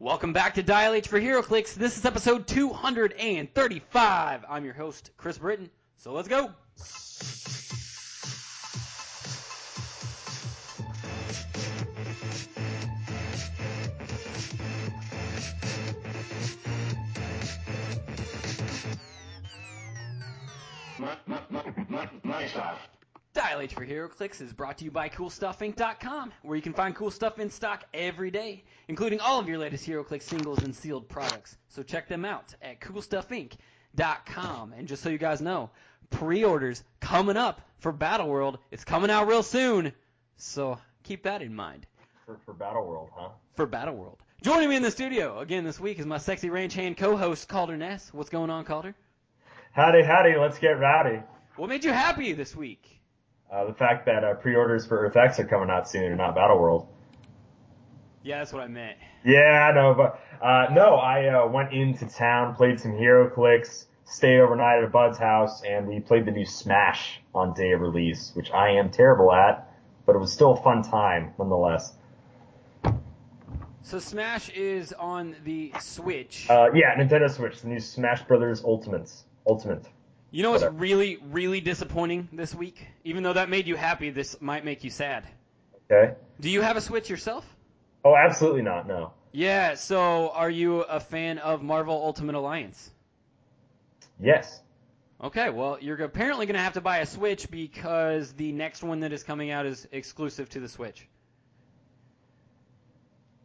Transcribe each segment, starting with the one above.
Welcome back to Dial H for HeroClix. This is episode 235. I'm your host, Chris Britton. So let's go. Dial H for HeroClix is brought to you by CoolStuffInc.com, where you can find cool stuff in stock every day, including all of your latest HeroClix singles and sealed products. So check them out at CoolStuffInc.com. And just so you guys know, pre-orders coming up for Battle World. It's coming out real soon, so keep that in mind For, for Battle World, huh? for Battle World. Joining me in the studio again this week is my sexy ranch hand co-host Calder Ness. What's going on, Calder? Howdy, howdy, let's get rowdy. What made you happy this week? Uh, the fact that uh, pre-orders for Earth X are coming out soon, not Battle World. Yeah, that's what I meant. Yeah, I know, but uh, no, I uh, went into town, played some HeroClix, stayed overnight at a bud's house, and we played the new Smash on day of release, which I am terrible at, but it was still a fun time nonetheless. So Smash is on the Switch. Uh, yeah, Nintendo Switch, the new Smash Brothers Ultimates, Ultimate. You know what's Whatever. really, really disappointing this week? Even though that made you happy, this might make you sad. Okay. Do you have a Switch yourself? Oh, absolutely not. No. Yeah, so are you a fan of Marvel Ultimate Alliance? Yes. Okay, well, you're apparently going to have to buy a Switch because the next one that is coming out is exclusive to the Switch.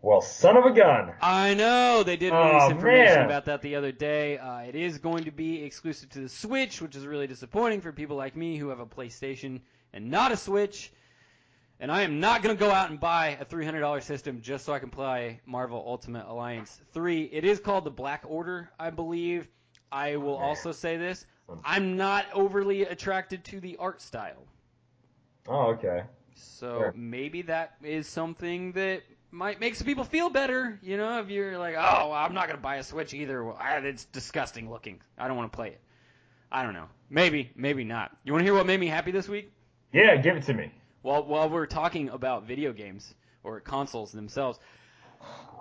Well, son of a gun. I know they did release Oh, information man. about that the other day. Uh, it is going to be exclusive to the Switch, which is really disappointing for people like me who have a PlayStation and not a Switch. And I am not going to go out and buy a $300 system just so I can play Marvel Ultimate Alliance 3. It is called the Black Order, I believe. I will also say this I'm not overly attracted to the art style. Oh, okay. So Sure. maybe that is something that might make some people feel better. You know, if you're like, oh, I'm not gonna buy a Switch either. Well, it's disgusting looking. I don't want to play it. I don't know. Maybe, maybe not. You want to hear what made me happy this week? Yeah, give it to me. Well, while we're talking about video games or consoles themselves,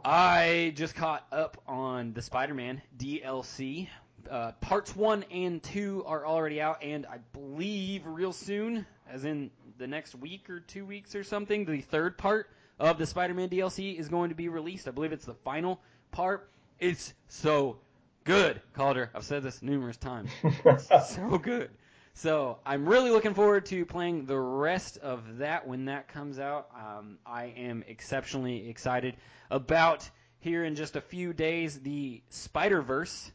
I just caught up on the Spider-Man DLC. Uh, parts one and two are already out, and I believe real soon, as in the next week or two weeks or something, the third part of the Spider-Man DLC is going to be released. I believe it's the final part. It's so good, Calder. I've said this numerous times so good. So I'm really looking forward to playing the rest of that when that comes out. Um, I am exceptionally excited about here in just a few days the Spider Verse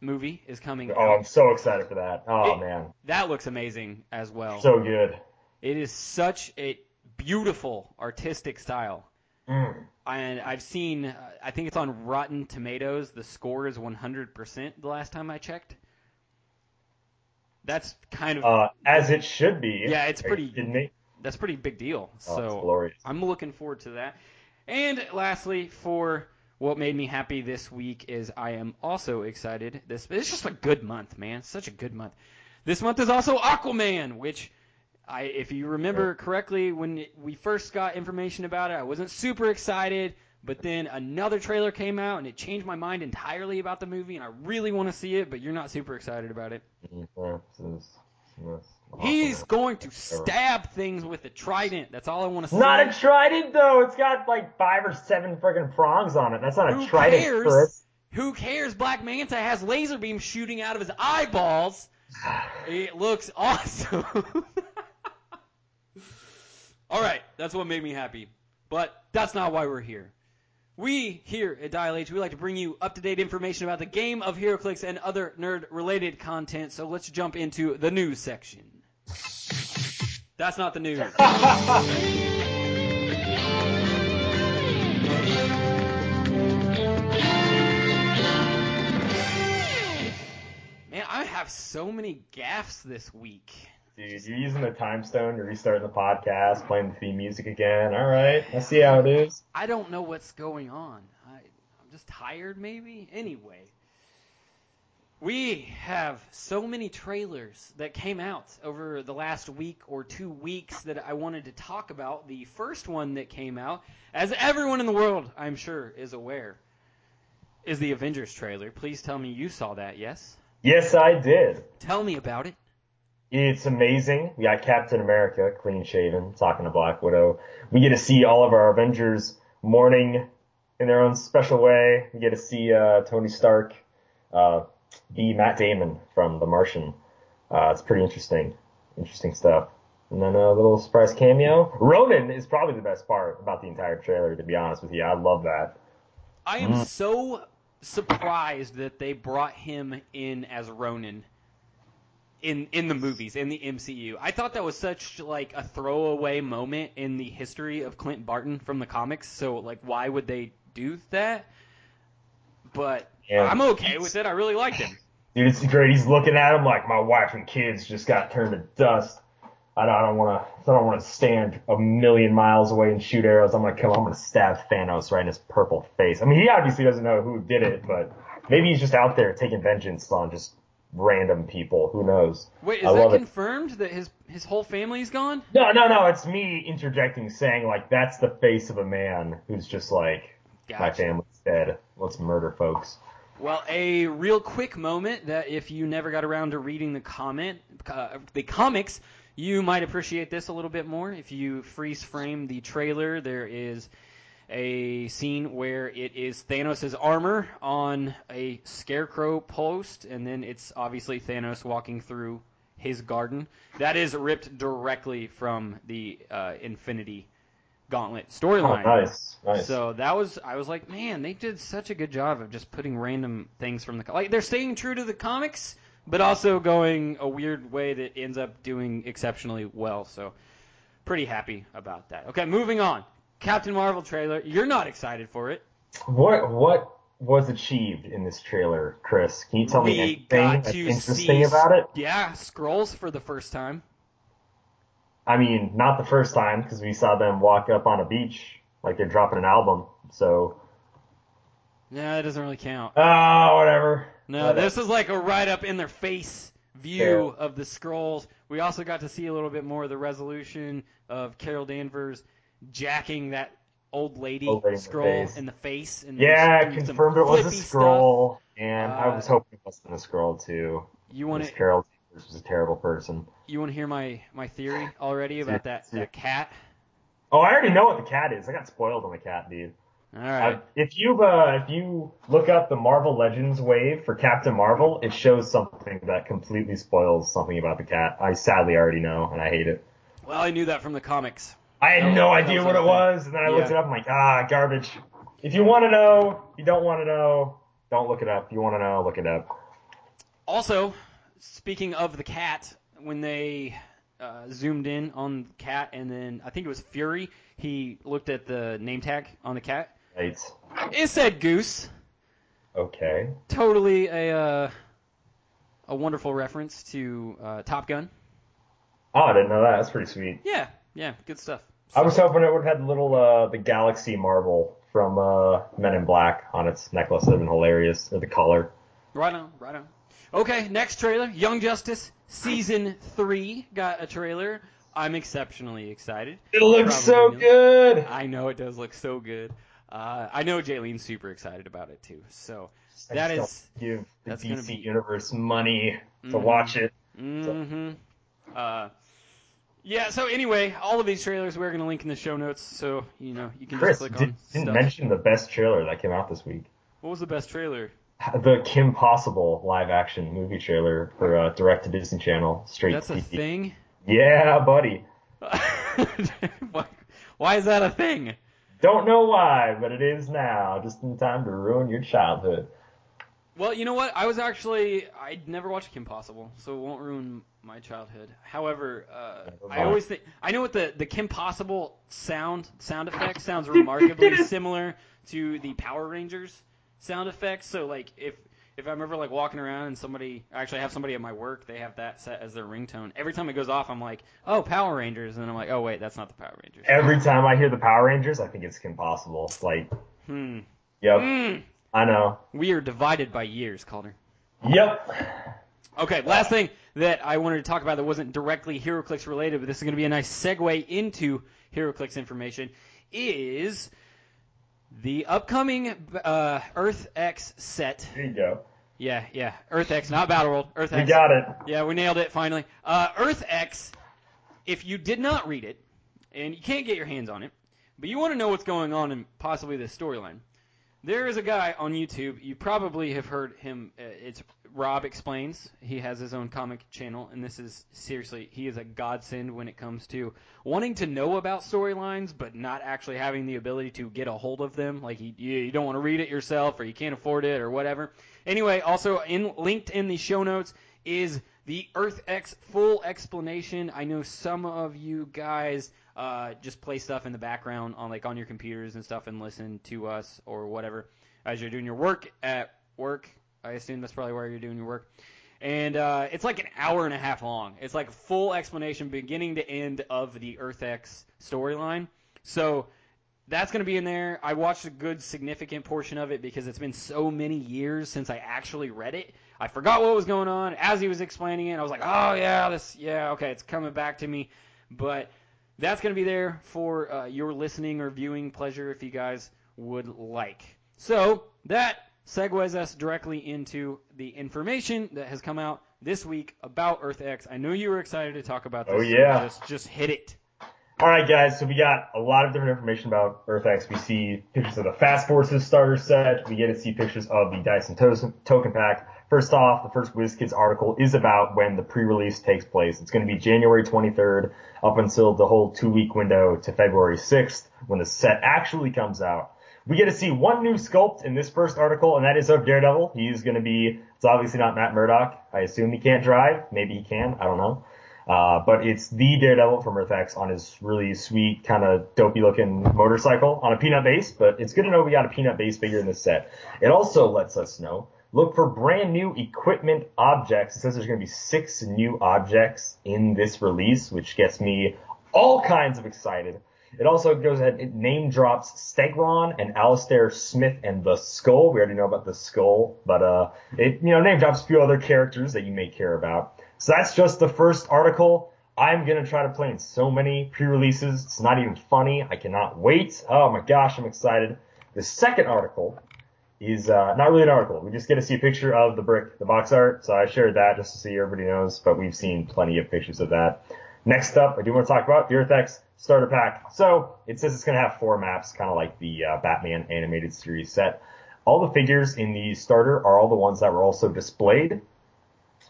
movie is coming oh, I'm so excited for that. Oh It- man, That looks amazing as well. so good. it is such a beautiful artistic style. Mm. And I've seen, I think it's on Rotten Tomatoes. The score is 100% the last time I checked. That's kind of Uh, as it should be. Yeah, it's pretty- that's pretty big deal. Oh, So glorious. I'm looking forward to that. And lastly, for what made me happy this week is I am also excited. This it's just a good month, man. Such a good month. This month is also Aquaman, which I, if you remember correctly, when we first got information about it, I wasn't super excited. But then another trailer came out, and it changed my mind entirely about the movie, and I really want to see it. But you're not super excited about it. Mm, yeah, this is- this is He's going to stab things with a trident. That's all I want to say. Not a trident though. It's got like five or seven friggin' prongs on it. That's not Who a trident. cares? Chris. Who cares? Black Manta has laser beams shooting out of his eyeballs. It looks awesome. All right, that's what made me happy. But that's not why we're here. We here at Dial H, we like to bring you up-to-date information about the game of HeroClix and other nerd-related content. So let's jump into the news section. That's not the news. Man, I have so many gaffes this week. Dude, you're using the time stone to restarting the podcast, playing the theme music again. All right, I see how it is. I don't know what's going on. I, I'm just tired, maybe. Anyway, We have so many trailers that came out over the last week or two weeks that I wanted to talk about. The first one that came out, as everyone in the world, I'm sure, is aware, is the Avengers trailer. Please tell me you saw that, yes? Yes, I did. Tell me about it. It's amazing. We got Captain America, clean shaven, talking to Black Widow. We get to see all of our Avengers mourning in their own special way. We get to see uh, Tony Stark uh, be Matt Damon from The Martian. Uh, it's pretty interesting, interesting stuff. And then a little surprise cameo. Ronin is probably the best part about the entire trailer, to be honest with you. I love that. I am so surprised that they brought him in as Ronin in in the movies in the MCU. I thought that was such like a throwaway moment in the history of Clint Barton from the comics. So like, why would they do that? But Yeah. I'm okay with it. I really liked him. Dude, it's great. He's looking at him like my wife and kids just got turned to dust. I don't, I don't want to. I don't want to stand a million miles away and shoot arrows. I'm gonna come. I'm gonna stab Thanos right in his purple face. I mean, he obviously doesn't know who did it, but maybe he's just out there taking vengeance on just random people. Who knows? Wait, is I that love it. confirmed that his his whole family's gone? No, no, no. It's me interjecting, saying like that's the face of a man who's just like my family's dead. Let's murder folks. Well, a real quick moment that if you never got around to reading the comment, uh, the comics, you might appreciate this a little bit more. If you freeze frame the trailer, there is a scene where it is Thanos' armor on a scarecrow post, and then it's obviously Thanos walking through his garden. That is ripped directly from the uh, Infinity Gauntlet Oh, storyline. nice, nice. So that was I was like, man, they did such a good job of just putting random things from the like they're staying true to the comics, but also going a weird way that ends up doing exceptionally well. So pretty happy about that. Okay, moving on. Captain Marvel trailer. You're not excited for it. What what was achieved in this trailer, Chris? Can you tell me anything got that's to interesting see about it? Yeah, scrolls for the first time. I mean, not the first time because we saw them walk up on a beach like they're dropping an album. So, Yeah, that doesn't really count. oh, whatever. No, Whatever. this is like a right up in their face view of the scrolls. We also got to see a little bit more of the resolution of Carol Danvers jacking that old lady Old lady in the scroll in the face. And Yeah, confirmed it was a flippy stuff. scroll, and I Uh, was hoping it wasn't a scroll too. You want to Carol Danvers was a terrible person. you want to hear my my theory already about that that cat? Oh, I already know what the cat is. I got spoiled on the cat, dude. All right. Uh, if you uh, if you look up the Marvel Legends wave for Captain Marvel, it shows something that completely spoils something about the cat. I sadly already know, and I hate it. well, I knew that from the comics. I had no idea what it was, and then I looked it up. I'm like, ah, garbage. If you want to know, you don't want to know, don't look it up. You want to know, look it up. Also, speaking of the cat, when they uh, zoomed in on the cat, and then I think it was Fury, he looked at the name tag on the cat. Right. It said Goose. Okay. Totally a uh, a wonderful reference to uh, Top Gun. Oh, I didn't know that. That's pretty sweet. Yeah, yeah, good stuff. I was hoping it would have had the little uh, the Galaxy marble from uh, Men in Black on its necklace. That'd been hilarious. Or the collar. Right on, right on. Okay, next trailer, Young Justice season three got a trailer. I'm exceptionally excited. It looks so Probably. good. I know it does look so good. Uh, I know Jaylene's super excited about it too. So that is give the that's DC be- universe money to Mhm. watch it. Mm-hmm. Uh, yeah. So anyway, all of these trailers we're gonna link in the show notes, so you know you can Chris just click did, on didn't stuff. mention the best trailer that came out this week. What was the best trailer? The Kim Possible live action movie trailer for uh, direct to Disney Channel straight That's to a TV. thing. Yeah, buddy. why, why is that a thing? Don't know why, but it is now, just in time to ruin your childhood. Well, you know what? I was actually I'd never watched Kim Possible, so it won't ruin my childhood. However, uh, I always think I know what the the Kim Possible sound sound effect sounds remarkably similar to the Power Rangers sound effects. So like if if I'm ever like walking around and somebody I actually have somebody at my work, they have that set as their ringtone. Every time it goes off, I'm like, oh Power Rangers, and then I'm like, oh wait, that's not the Power Rangers. Every time I hear the Power Rangers, I think it's Kim Possible. Like, Hmm. yep, Mm. I know. We are divided by years, Calder. Yep. Okay, last thing that I wanted to talk about that wasn't directly HeroClix related, but this is going to be a nice segue into HeroClix information, is the upcoming uh, Earth X set. There you go. Yeah, yeah, Earth X, not Battle World. Earth X. We got it. Yeah, we nailed it finally. Uh, Earth X. If you did not read it, and you can't get your hands on it, but you want to know what's going on in possibly this storyline, there is a guy on YouTube. You probably have heard him. Uh, it's Rob explains. He has his own comic channel, and this is seriously, he is a godsend when it comes to wanting to know about storylines, but not actually having the ability to get a hold of them. Like you, you don't want to read it yourself, or you can't afford it, or whatever. Anyway, also in linked in the show notes is the Earth X full explanation. I know some of you guys uh, just play stuff in the background on like on your computers and stuff and listen to us or whatever as you're doing your work at work. I assume that's probably where you're doing your work. And uh, it's like an hour and a half long. It's like full explanation, beginning to end, of the Earth X storyline. So that's going to be in there. I watched a good significant portion of it because it's been so many years since I actually read it. I forgot what was going on as he was explaining it. I was like, "Oh yeah, this yeah, okay, it's coming back to me." But that's going to be there for uh, your listening or viewing pleasure if you guys would like. So that segues us directly into the information that has come out this week about Earth X. I know you were excited to talk about this. Oh, yeah. Just just hit it. All right, guys. So we got a lot of different information about Earth X. We see pictures of the Fast Forces starter set. We get to see pictures of the Dice and to- token pack. First off, the first WizKids article is about when the pre-release takes place. It's going to be January 23rd up until the whole two-week window to February 6th when the set actually comes out. We get to see one new sculpt in this first article, and that is of Daredevil. He's going to be, it's obviously not Matt Murdock. I assume he can't drive. Maybe he can. I don't know. Uh, but it's the Daredevil from Earth X on his really sweet, kind of dopey looking motorcycle on a peanut base, but it's good to know we got a peanut base figure in this set. It also lets us know, look for brand new equipment objects. It says there's going to be six new objects in this release, which gets me all kinds of excited. It also goes ahead, it name drops Stegron and Alistair Smythe and the Skull. We already know about the Skull, but, uh, it, you know, name drops a few other characters that you may care about. So that's just the first article. I'm gonna try to play in so many pre-releases. It's not even funny. I cannot wait. Oh my gosh, I'm excited. The second article is uh, not really an article. We just get to see a picture of the brick, the box art. So I shared that just to see everybody knows, but we've seen plenty of pictures of that. Next up, I do want to talk about the Earth X starter pack. So it says it's going to have four maps, kind of like the uh, Batman animated series set. All the figures in the starter are all the ones that were also displayed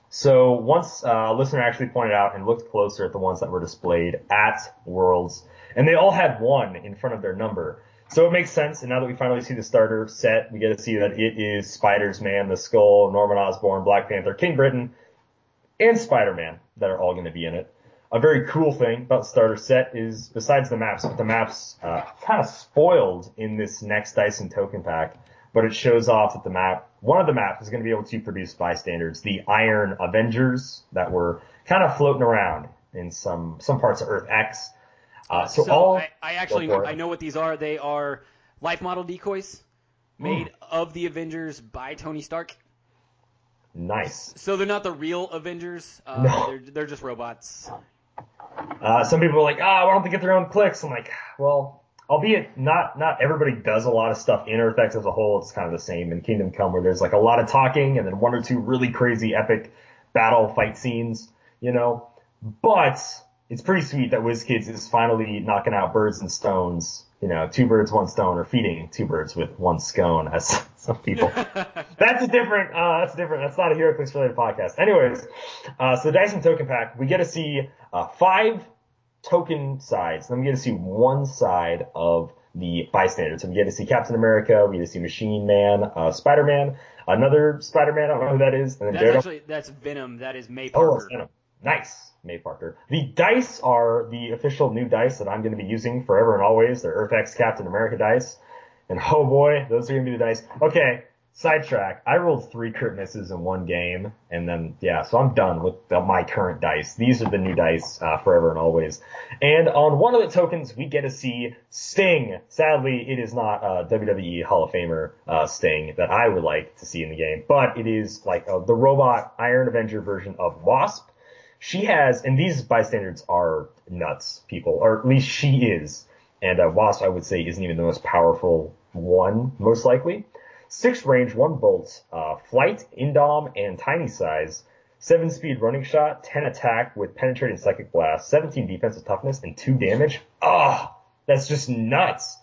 so once uh, a listener actually pointed out and looked closer at the ones that were displayed at Worlds, and they all had one in front of their number. So it makes sense. And now that we finally see the starter set, we get to see that it is Spider's Man, the Skull, Norman Osborn, Black Panther, King Britain, and Spider-Man that are all going to be in it. A very cool thing about the starter set is, besides the maps, but the maps uh, kind of spoiled in this next Dice and token pack, but it shows off that the map, one of the maps is going to be able to produce bystanders, the Iron Avengers that were kind of floating around in some some parts of Earth X. Uh, so, so all I, I actually Go. I know what these are. They are life model decoys made of the Avengers by Tony Stark. nice. So they're not the real Avengers. Uh, No. They're they're just robots. Uh, some people are like, ah, why don't they get their own clicks? I'm like, well, albeit not not everybody does a lot of stuff in Earth X as a whole. It's kind of the same in Kingdom Come, where there's like a lot of talking and then one or two really crazy epic battle fight scenes, you know. But it's pretty sweet that WizKids is finally knocking out birds and stones. You know, two birds, one stone, or feeding two birds with one scone, as some people. That's a different, uh, that's different, that's not a HeroClix related podcast. Anyways, uh, so the Dice and token pack, we get to see, uh, five token sides. Then we get to see one side of the bystanders. So we get to see Captain America, we get to see Machine Man, uh, Spider-Man, another Spider-Man, I don't know who that is, and then That's Daredevil. actually that's Venom. That is May Oh, Parker. it's Venom. Nice. May Parker. The dice are the official new dice that I'm going to be using forever and always. They're EarthX Captain America dice. And oh boy, those are going to be the dice. Okay. sidetrack. I rolled three crit misses in one game, and then yeah, so I'm done with the, my current dice. These are the new dice uh, forever and always. And on one of the tokens, we get to see Sting. Sadly, it is not a WWE Hall of Famer uh, Sting that I would like to see in the game, but it is like uh, the robot Iron Avenger version of Wasp. She has, and these bystanders are nuts, people, or at least she is. And uh, Wasp, I would say, isn't even the most powerful one, most likely. Six range, one bolt, uh, flight, indom, and tiny size. Seven speed running shot, 10 attack with penetrating psychic blast, 17 defensive toughness, and two damage. Ah, oh, that's just nuts.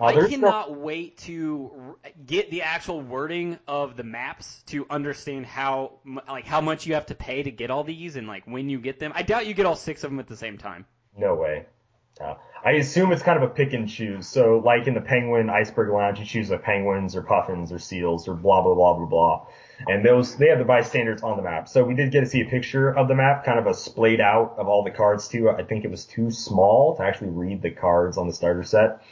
I cannot no... wait to get the actual wording of the maps to understand how like how much you have to pay to get all these and like when you get them. I doubt you get all six of them at the same time. No way. Uh, I assume it's kind of a pick and choose. So like in the Penguin Iceberg Lounge, you choose like penguins or puffins or seals or blah blah blah blah blah. And those they have the bystanders on the map. So we did get to see a picture of the map, kind of a splayed out of all the cards too. I think it was too small to actually read the cards on the starter set.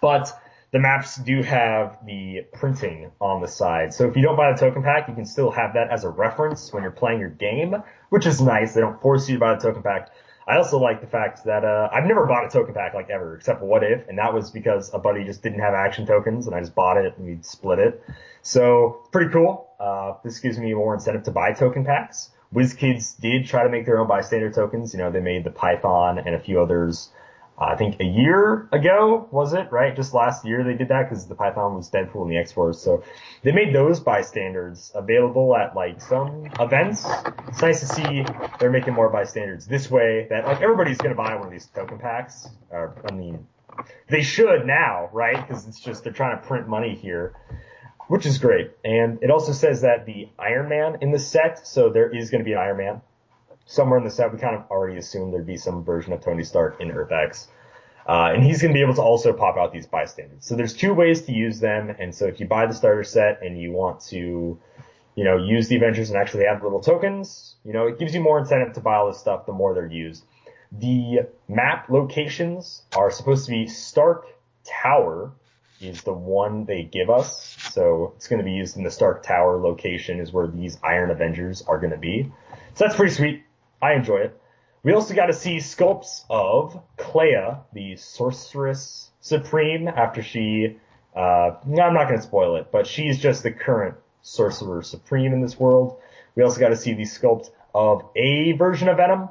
But the maps do have the printing on the side. So if you don't buy the token pack, you can still have that as a reference when you're playing your game, which is nice. They don't force you to buy the token pack. I also like the fact that uh, I've never bought a token pack like ever, except for What If, and that was because a buddy just didn't have action tokens, and I just bought it and we split it. So pretty cool. Uh, this gives me more incentive to buy token packs. WizKids did try to make their own bystander tokens. You know, they made the Python and a few others I think a year ago, was it, right? Just last year they did that because the Python was Deadpool and the X-Force. So they made those bystanders available at like some events. It's nice to see they're making more bystanders this way that like everybody's going to buy one of these token packs. Or, I mean, they should now, right? Because it's just, they're trying to print money here. Which is great. And it also says that the Iron Man in the set, so there is going to be an Iron Man somewhere in the set, we kind of already assumed there'd be some version of Tony Stark in Earth X. Uh, and he's going to be able to also pop out these bystanders. So there's two ways to use them. And so if you buy the starter set and you want to, you know, use the Avengers and actually have little tokens, you know, it gives you more incentive to buy all this stuff the more they're used. The map locations are supposed to be Stark Tower is the one they give us. So it's going to be used in the Stark Tower location is where these Iron Avengers are going to be. So that's pretty sweet. I enjoy it. We also got to see sculpts of Clea, the sorceress supreme, after she, uh, no, I'm not going to spoil it, but she's just the current sorcerer supreme in this world. We also got to see the sculpt of a version of Venom.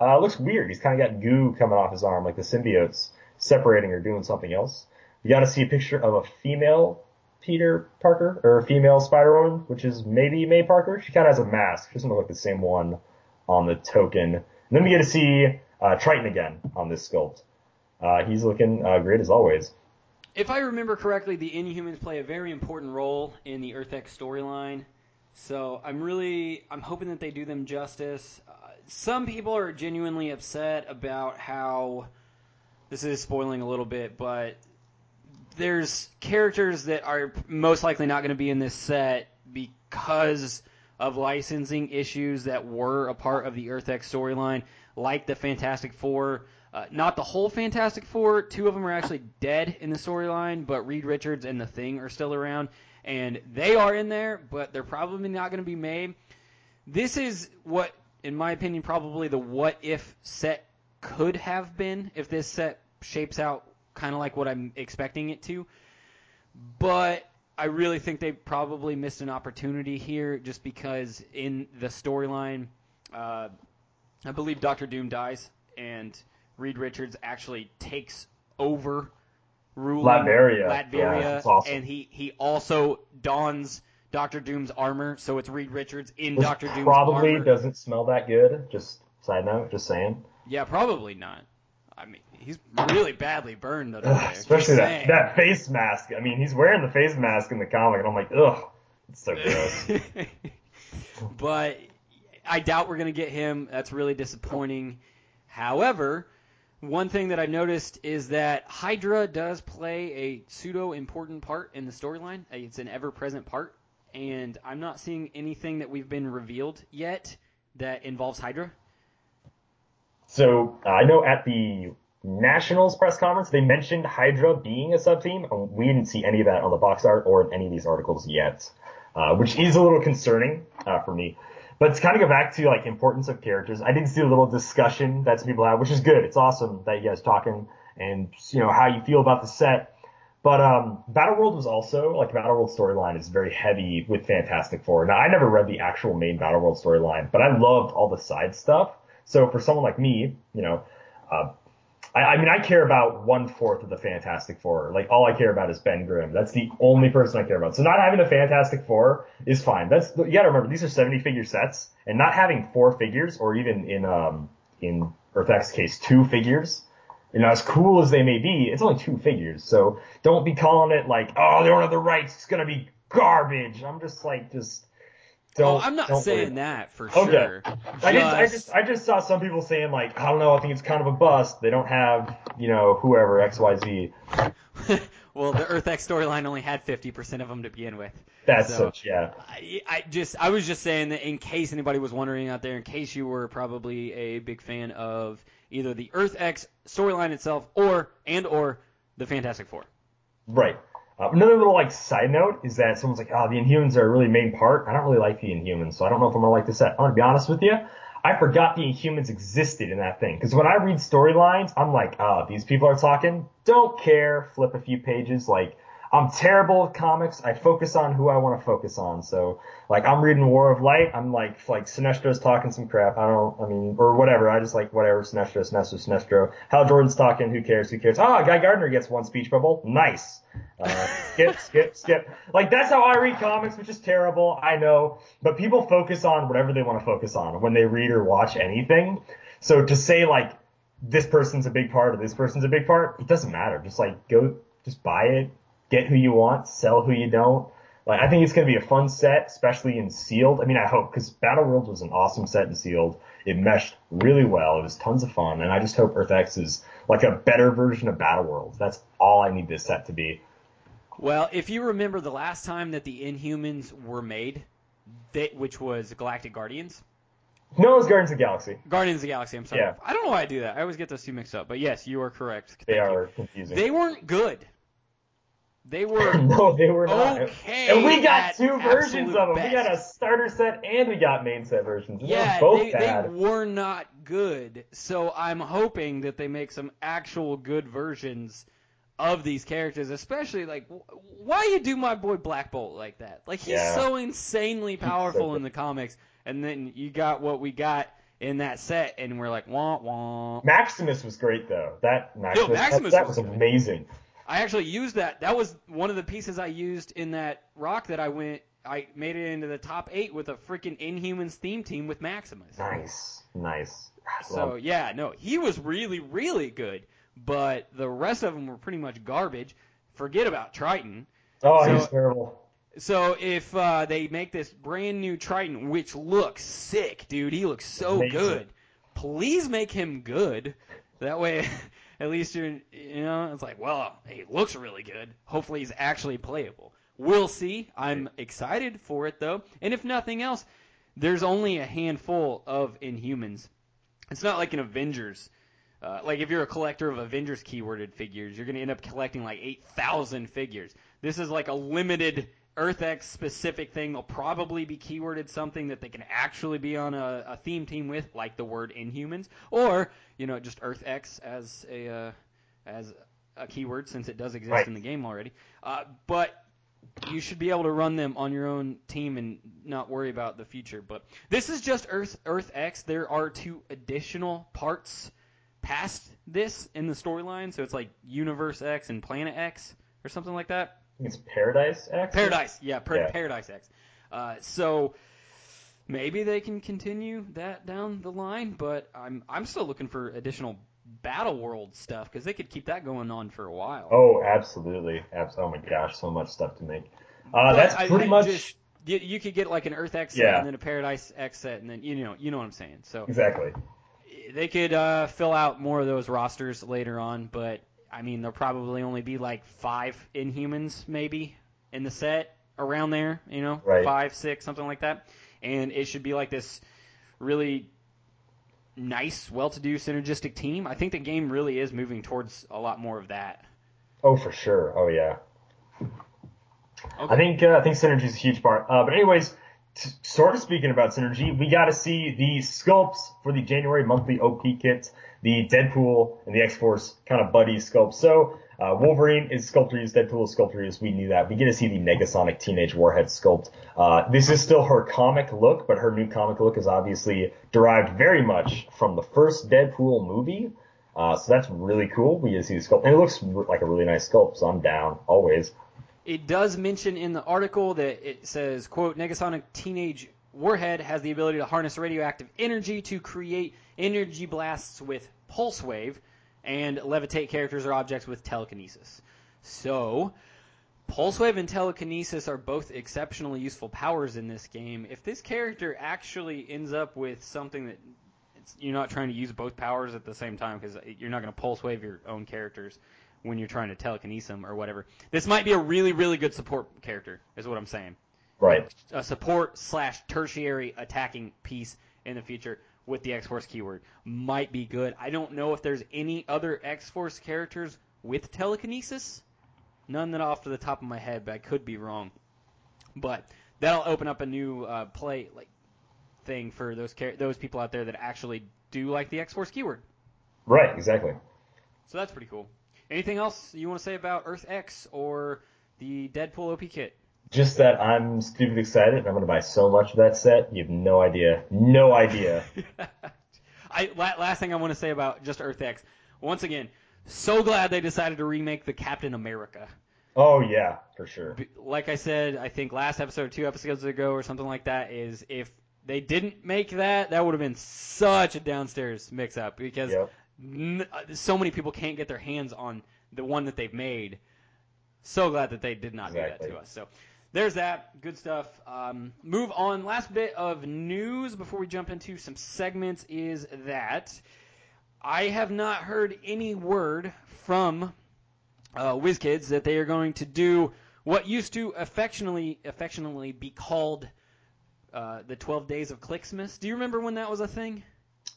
Uh, looks weird. He's kind of got goo coming off his arm, like the symbiotes separating or doing something else. We got to see a picture of a female Peter Parker, or a female Spider-Woman, which is maybe May Parker. She kind of has a mask. She doesn't look like the same one on the token. And then we get to see uh, Triton again on this sculpt. Uh, he's looking uh, great as always. If I remember correctly, the Inhumans play a very important role in the Earth X storyline. So I'm really I'm hoping that they do them justice. Uh, some people are genuinely upset about how this is spoiling a little bit, but there's characters that are most likely not going to be in this set because of licensing issues that were a part of the Earth X storyline, like the Fantastic Four. Uh, not the whole Fantastic Four. Two of them are actually dead in the storyline, but Reed Richards and The Thing are still around, and they are in there, but they're probably not going to be made. This is what, in my opinion, probably the what if set could have been if this set shapes out kind of like what I'm expecting it to. But I really think they probably missed an opportunity here just because in the storyline, uh, I believe Doctor Doom dies and Reed Richards actually takes over ruling Latveria, Latveria yeah, awesome. and he, he also dons Doctor Doom's armor, so it's Reed Richards in Doctor Doom's probably armor. Probably doesn't smell that good. Just side note, just saying. Yeah, probably not. I mean, he's really badly burned though. Especially that, that face mask. I mean, he's wearing the face mask in the comic, and I'm like, ugh, it's so gross. but I doubt we're gonna get him. That's really disappointing. However, one thing that I've noticed is that Hydra does play a pseudo important part in the storyline. It's an ever present part, and I'm not seeing anything that we've been revealed yet that involves Hydra. So uh, I know at the Nationals press conference, they mentioned Hydra being a sub team. We didn't see any of that on the box art or in any of these articles yet, uh, which is a little concerning uh, for me. But to kind of go back to like importance of characters, I did see a little discussion that some people have, which is good. It's awesome that you guys talking and you know how you feel about the set. But um, Battle World was also like Battle World storyline is very heavy with Fantastic Four. Now I never read the actual main Battle World storyline, but I loved all the side stuff. So for someone like me, you know, uh, I, I mean, I care about one fourth of the Fantastic Four. Like all I care about is Ben Grimm. That's the only person I care about. So not having a Fantastic Four is fine. That's you gotta remember these are 70 figure sets, and not having four figures or even in um in X case two figures. You know, as cool as they may be, it's only two figures. So don't be calling it like, oh, they don't have the rights. It's gonna be garbage. I'm just like, just don't, well, I'm not saying that for okay. sure. I just, I just, I just saw some people saying like, I don't know, I think it's kind of a bust. They don't have, you know, whoever X Y Z. well, the Earth X storyline only had 50% of them to begin with. That's so, such, yeah. I, I just, I was just saying that in case anybody was wondering out there, in case you were probably a big fan of either the Earth X storyline itself or and or the Fantastic Four. Right. Uh, another little like side note is that someone's like, oh, the Inhumans are a really main part. I don't really like the Inhumans, so I don't know if I'm gonna like this set. I'm gonna be honest with you. I forgot the Inhumans existed in that thing. Because when I read storylines, I'm like, oh, these people are talking. Don't care. Flip a few pages. Like, I'm terrible at comics. I focus on who I want to focus on. So, like, I'm reading War of Light. I'm like, like, Sinestro's talking some crap. I don't, I mean, or whatever. I just like, whatever. Sinestro, Sinestro, Sinestro. Hal Jordan's talking. Who cares? Who cares? Ah, Guy Gardner gets one speech bubble. Nice. Uh, skip, skip, skip. Like, that's how I read comics, which is terrible. I know. But people focus on whatever they want to focus on when they read or watch anything. So to say, like, this person's a big part or this person's a big part, it doesn't matter. Just like, go, just buy it get who you want, sell who you don't. Like, I think it's going to be a fun set, especially in sealed. I mean, I hope, because Battle World was an awesome set in sealed. It meshed really well. It was tons of fun. And I just hope Earth X is like a better version of Battle World. That's all I need this set to be. Well, if you remember the last time that the Inhumans were made, they, which was Galactic Guardians. No, it was Guardians of the Galaxy. Guardians of the Galaxy. I'm sorry. Yeah. I don't know why I do that. I always get those two mixed up. But yes, you are correct. They are you. confusing. They weren't good. They were no, they were not. Okay, and we got two versions of them. Best. We got a starter set and we got main set versions. yeah, they, they, were not good. So I'm hoping that they make some actual good versions of these characters, especially like why you do my boy Black Bolt like that? Like he's yeah. so insanely powerful so in the comics, and then you got what we got in that set, and we're like, wah wah. Maximus was great though. That Maximus, Yo, Maximus that, that was, was amazing. I actually used that. That was one of the pieces I used in that rock that I went. I made it into the top eight with a freaking Inhumans theme team with Maximus. Nice, nice. So yeah, no, he was really, really good. But the rest of them were pretty much garbage. Forget about Triton. Oh, so, he's terrible. So if uh, they make this brand new Triton, which looks sick, dude, he looks so Amazing. good. Please make him good. That way, at least you're, you know, it's like, well, he looks really good. Hopefully he's actually playable. We'll see. I'm excited for it though. And if nothing else, there's only a handful of Inhumans. It's not like an Avengers. Uh, like if you're a collector of Avengers keyworded figures, you're going to end up collecting like 8,000 figures. This is like a limited EarthX specific thing. They'll probably be keyworded something that they can actually be on a, a theme team with, like the word Inhumans, or you know just EarthX as a uh, as a keyword since it does exist right. in the game already. Uh, but you should be able to run them on your own team and not worry about the future. But this is just Earth Earth X. There are two additional parts past this in the storyline, so it's like Universe X and Planet X or something like that it's Paradise X. Paradise, yeah, per- yeah. Paradise X. Uh, so maybe they can continue that down the line, but I'm I'm still looking for additional Battle World stuff because they could keep that going on for a while. Oh, absolutely, oh my gosh, so much stuff to make. Uh, that's pretty I, I much. Just, you, you, could get like an Earth X set yeah. and then a Paradise X set, and then you know you know what I'm saying. So exactly. They could uh, fill out more of those rosters later on, but I mean, there'll probably only be like five Inhumans maybe in the set around there, you know, right. five, six, something like that. And it should be like this really nice, well-to-do, synergistic team. I think the game really is moving towards a lot more of that. Oh, for sure. Oh, yeah. Okay. I think uh, I think synergy is a huge part. Uh, but anyways, t- sort of speaking about synergy, we got to see the sculpts for the January monthly OP kit, the Deadpool and the X Force kind of buddy sculpt. So uh, Wolverine is Sculptrees, Deadpool is Sculptrees. We knew that. We get to see the Negasonic Teenage Warhead sculpt. Uh, this is still her comic look, but her new comic look is obviously derived very much from the first Deadpool movie. Uh, so that's really cool. We get to see the sculpt, and it looks like a really nice sculpt. So I'm down always. It does mention in the article that it says, quote, Negasonic Teenage Warhead has the ability to harness radioactive energy to create energy blasts with pulse wave and levitate characters or objects with telekinesis. So, pulse wave and telekinesis are both exceptionally useful powers in this game. If this character actually ends up with something that it's, you're not trying to use both powers at the same time because you're not going to pulse wave your own characters when you're trying to telekinesis them or whatever. This might be a really, really good support character, is what I'm saying. Right. A support slash tertiary attacking piece in the future with the X Force keyword might be good. I don't know if there's any other X Force characters with telekinesis. None that off to the top of my head, but I could be wrong. But that'll open up a new uh, play like thing for those those people out there that actually do like the X Force keyword. Right. Exactly. So that's pretty cool. Anything else you want to say about Earth X or the Deadpool OP kit? Just that I'm stupid excited. and I'm going to buy so much of that set. You have no idea. No idea. I last thing I want to say about just Earth X. Once again, so glad they decided to remake the Captain America. oh yeah, for sure. Like I said, I think last episode, two episodes ago, or something like that, is if they didn't make that, that would have been such a downstairs mix-up because Yep. n- uh, so many people can't get their hands on the one that they've made. So glad that they did not do that to us. So there's that. Good stuff. Um, move on. Last bit of news before we jump into some segments is that I have not heard any word from uh, WizKids that they are going to do what used to affectionately affectionately be called uh, the 12 Days of Clixmas. Do you remember when that was a thing?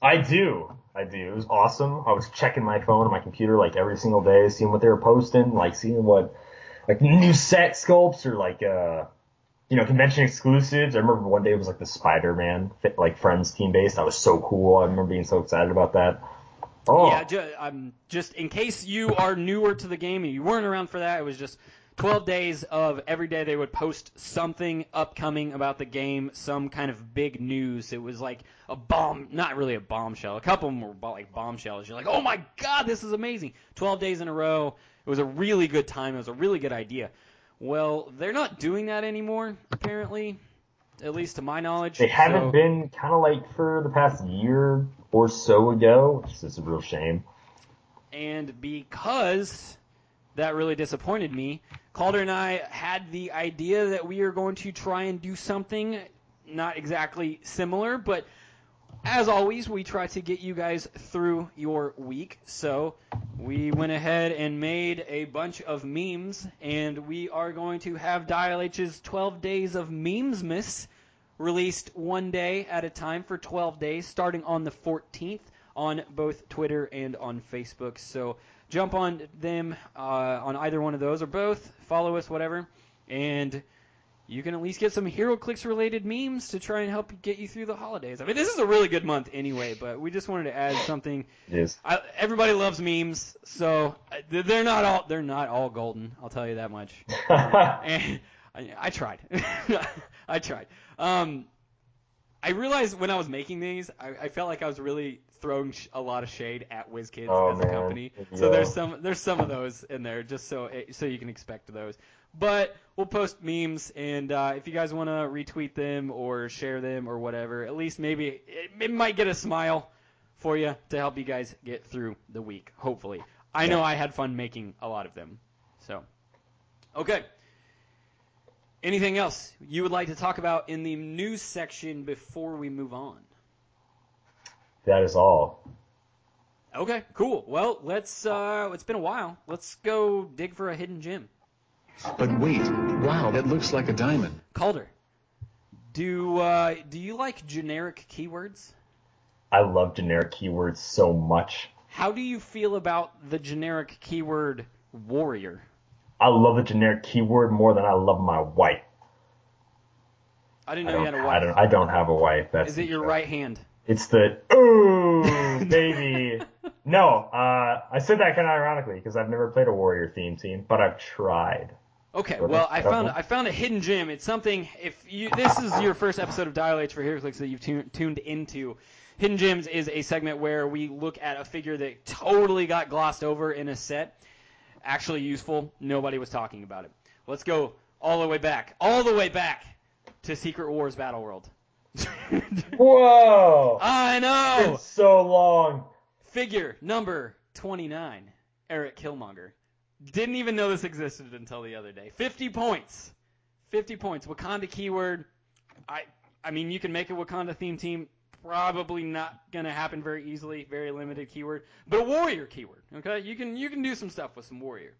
I do. I do. It was awesome. I was checking my phone and my computer like every single day, seeing what they were posting, like seeing what like new set sculpts or like uh you know convention exclusives. I remember one day it was like the Spider-Man like Friends team based. That was so cool. I remember being so excited about that. Oh, Yeah, ju- um, just in case you are newer to the game and you weren't around for that, it was just 12 days of every day they would post something upcoming about the game, some kind of big news. It was like a bomb, not really a bombshell. A couple of them were like bombshells. You're like, oh my god, this is amazing. 12 days in a row. It was a really good time. It was a really good idea. Well, they're not doing that anymore, apparently, at least to my knowledge. they haven't So- been kind of like for the past year or so ago, which is a real shame. and because that really disappointed me, Calder and I had the idea that we are going to try and do something not exactly similar, but as always, we try to get you guys through your week. So we went ahead and made a bunch of memes, and we are going to have Dial H's 12 Days of Memesmas released one day at a time for 12 days, starting on the 14th on both Twitter and on Facebook. So jump on them uh, on either one of those or both. Follow us, whatever, and you can at least get some HeroClix related memes to try and help get you through the holidays. I mean, this is a really good month anyway, but we just wanted to add something. Is. I, everybody loves memes, so uh, they're not all they're not all golden. I'll tell you that much. and I, I tried. I tried. Um, I realized when I was making these, I, I felt like I was really throwing sh- a lot of shade at WizKids Oh, as a man. company. So there's some there's some of those in there, just so it, so you can expect those. But we'll post memes, and uh, if you guys want to retweet them or share them or whatever, at least maybe it, it might get a smile for you to help you guys get through the week. Hopefully, I know I had fun making a lot of them. So, okay. Anything else you would like to talk about in the news section before we move on? That is all. Okay, cool. Well, let's. Uh, it's been a while. Let's go dig for a hidden gem. But wait, wow, that looks like a diamond. Calder, do uh, do you like generic keywords? I love generic keywords so much. How do you feel about the generic keyword warrior? I love the generic keyword more than I love my wife. I didn't I know you don't, had a I wife. I don't, I don't have a wife. That's Is it your right hand? It's the ooh baby. no, uh, I said that kind of ironically because I've never played a warrior theme team, but I've tried. Okay, well, I found. I found a hidden gem. It's something. If you this is your first episode of Dial H for HeroClix that you've tu- tuned into, Hidden Gems is a segment where we look at a figure that totally got glossed over in a set. Actually useful. Nobody was talking about it. Let's go all the way back, all the way back to Secret Wars Battle World. Whoa! I know. It's so long. Figure number 29, Eric Killmonger. Didn't even know this existed until the other day. 50 points. 50 points. Wakanda keyword. I I mean, you can make a Wakanda theme team. Probably not gonna happen very easily. Very limited keyword, but a warrior keyword. Okay, you can you can do some stuff with some warrior.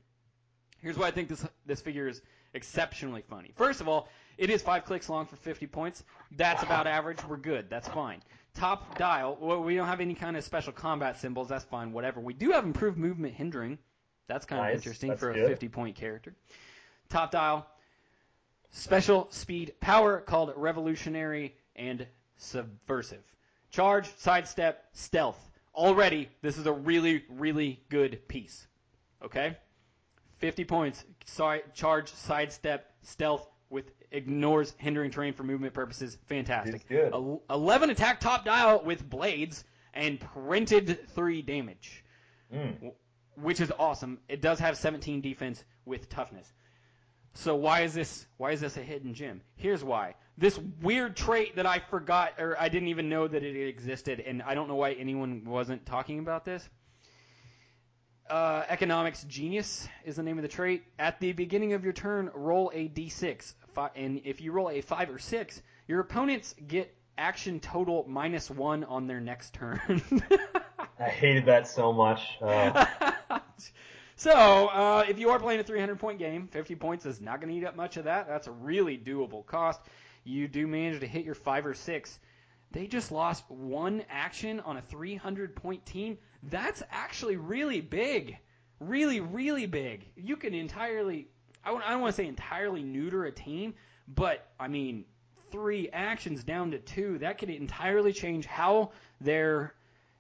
Here's why I think this this figure is exceptionally funny. First of all, it is five clicks long for 50 points. That's about average. We're good. That's fine. Top dial. Well, we don't have any kind of special combat symbols. That's fine. Whatever. We do have improved movement hindering. That's kind of interesting That's for a 50 point character. Top dial. Special speed power called revolutionary and subversive. Charge, sidestep, stealth. Already, this is a really, really good piece. Okay? 50 points. Sorry, charge, sidestep, stealth with ignores hindering terrain for movement purposes. Fantastic. It's good. El- 11 attack top dial with blades and printed 3 damage, Mm. which is awesome. It does have 17 defense with toughness. So why is this why is this a hidden gem? Here's why. This weird trait that I forgot or I didn't even know that it existed and I don't know why anyone wasn't talking about this. Uh, economics genius is the name of the trait. At the beginning of your turn, roll a d6, and if you roll a five or six, your opponents get action total minus one on their next turn. I hated that so much. Uh, so, uh, if you are playing a 300 point game, 50 points is not going to eat up much of that. That's a really doable cost. You do manage to hit your five or six. They just lost one action on a 300 point team. That's actually really big. Really, really big. You can entirely, I don't- don't want to say entirely neuter a team, but I mean, three actions down to two, that could entirely change how their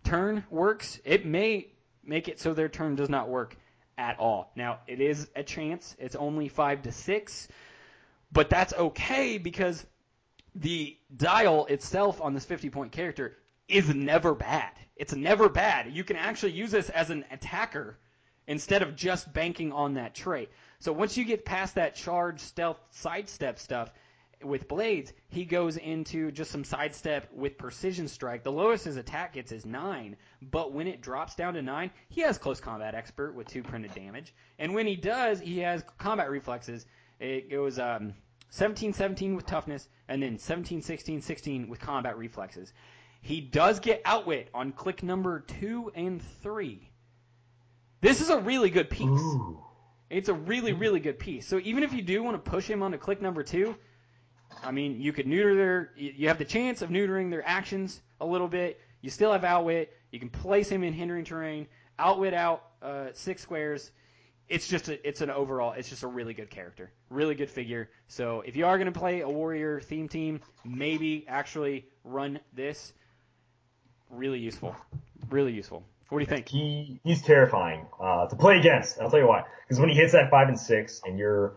turn works. It may make it so their turn does not work at all. Now, it is a chance. It's only five to six, but that's okay because the dial itself on this 50 point character is never bad. It's never bad. You can actually use this as an attacker instead of just banking on that trait. So once you get past that charge, stealth, sidestep stuff with blades, he goes into just some sidestep with precision strike. The lowest his attack gets is nine, but when it drops down to nine, he has close combat expert with two printed damage. And when he does, he has combat reflexes. It goes um, 17 17 with toughness, and then 17 16 16 with combat reflexes. He does get outwit on click number two and three. This is a really good piece. ooh. It's a really, really good piece. So even if you do want to push him onto click number two, I mean, you could neuter their. You have the chance of neutering their actions a little bit. You still have outwit. You can place him in hindering terrain. Outwit out uh, six squares. It's just a, it's an overall. It's just a really good character, really good figure. So if you are going to play a warrior theme team, maybe actually run this. Really useful, really useful. What do you think? he he's terrifying uh, to play against. I'll tell you why. Because when he hits that five and six, and you're,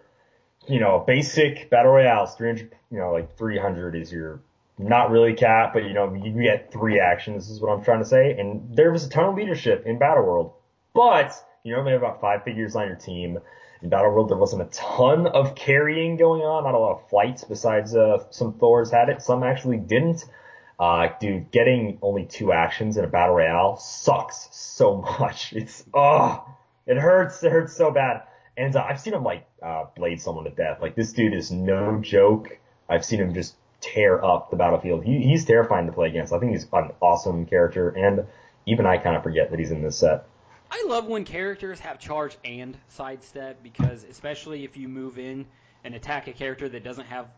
you know, basic battle royales, 300, you know, like 300 is your not really cap, but you know, you get three actions. Is what I'm trying to say. And there was a ton of leadership in Battle World, but you know, maybe about five figures on your team. In Battle World, there wasn't a ton of carrying going on, not a lot of flights. Besides, uh, some Thors had it, some actually didn't. Uh, dude, getting only two actions in a battle royale sucks so much. It's, oh, it hurts. It hurts so bad. And uh, I've seen him like, uh, blade someone to death. Like this dude is no joke. I've seen him just tear up the battlefield. He, he's terrifying to play against. I think he's an awesome character. And even I kind of forget that he's in this set. I love when characters have charge and sidestep because especially if you move in and attack a character that doesn't have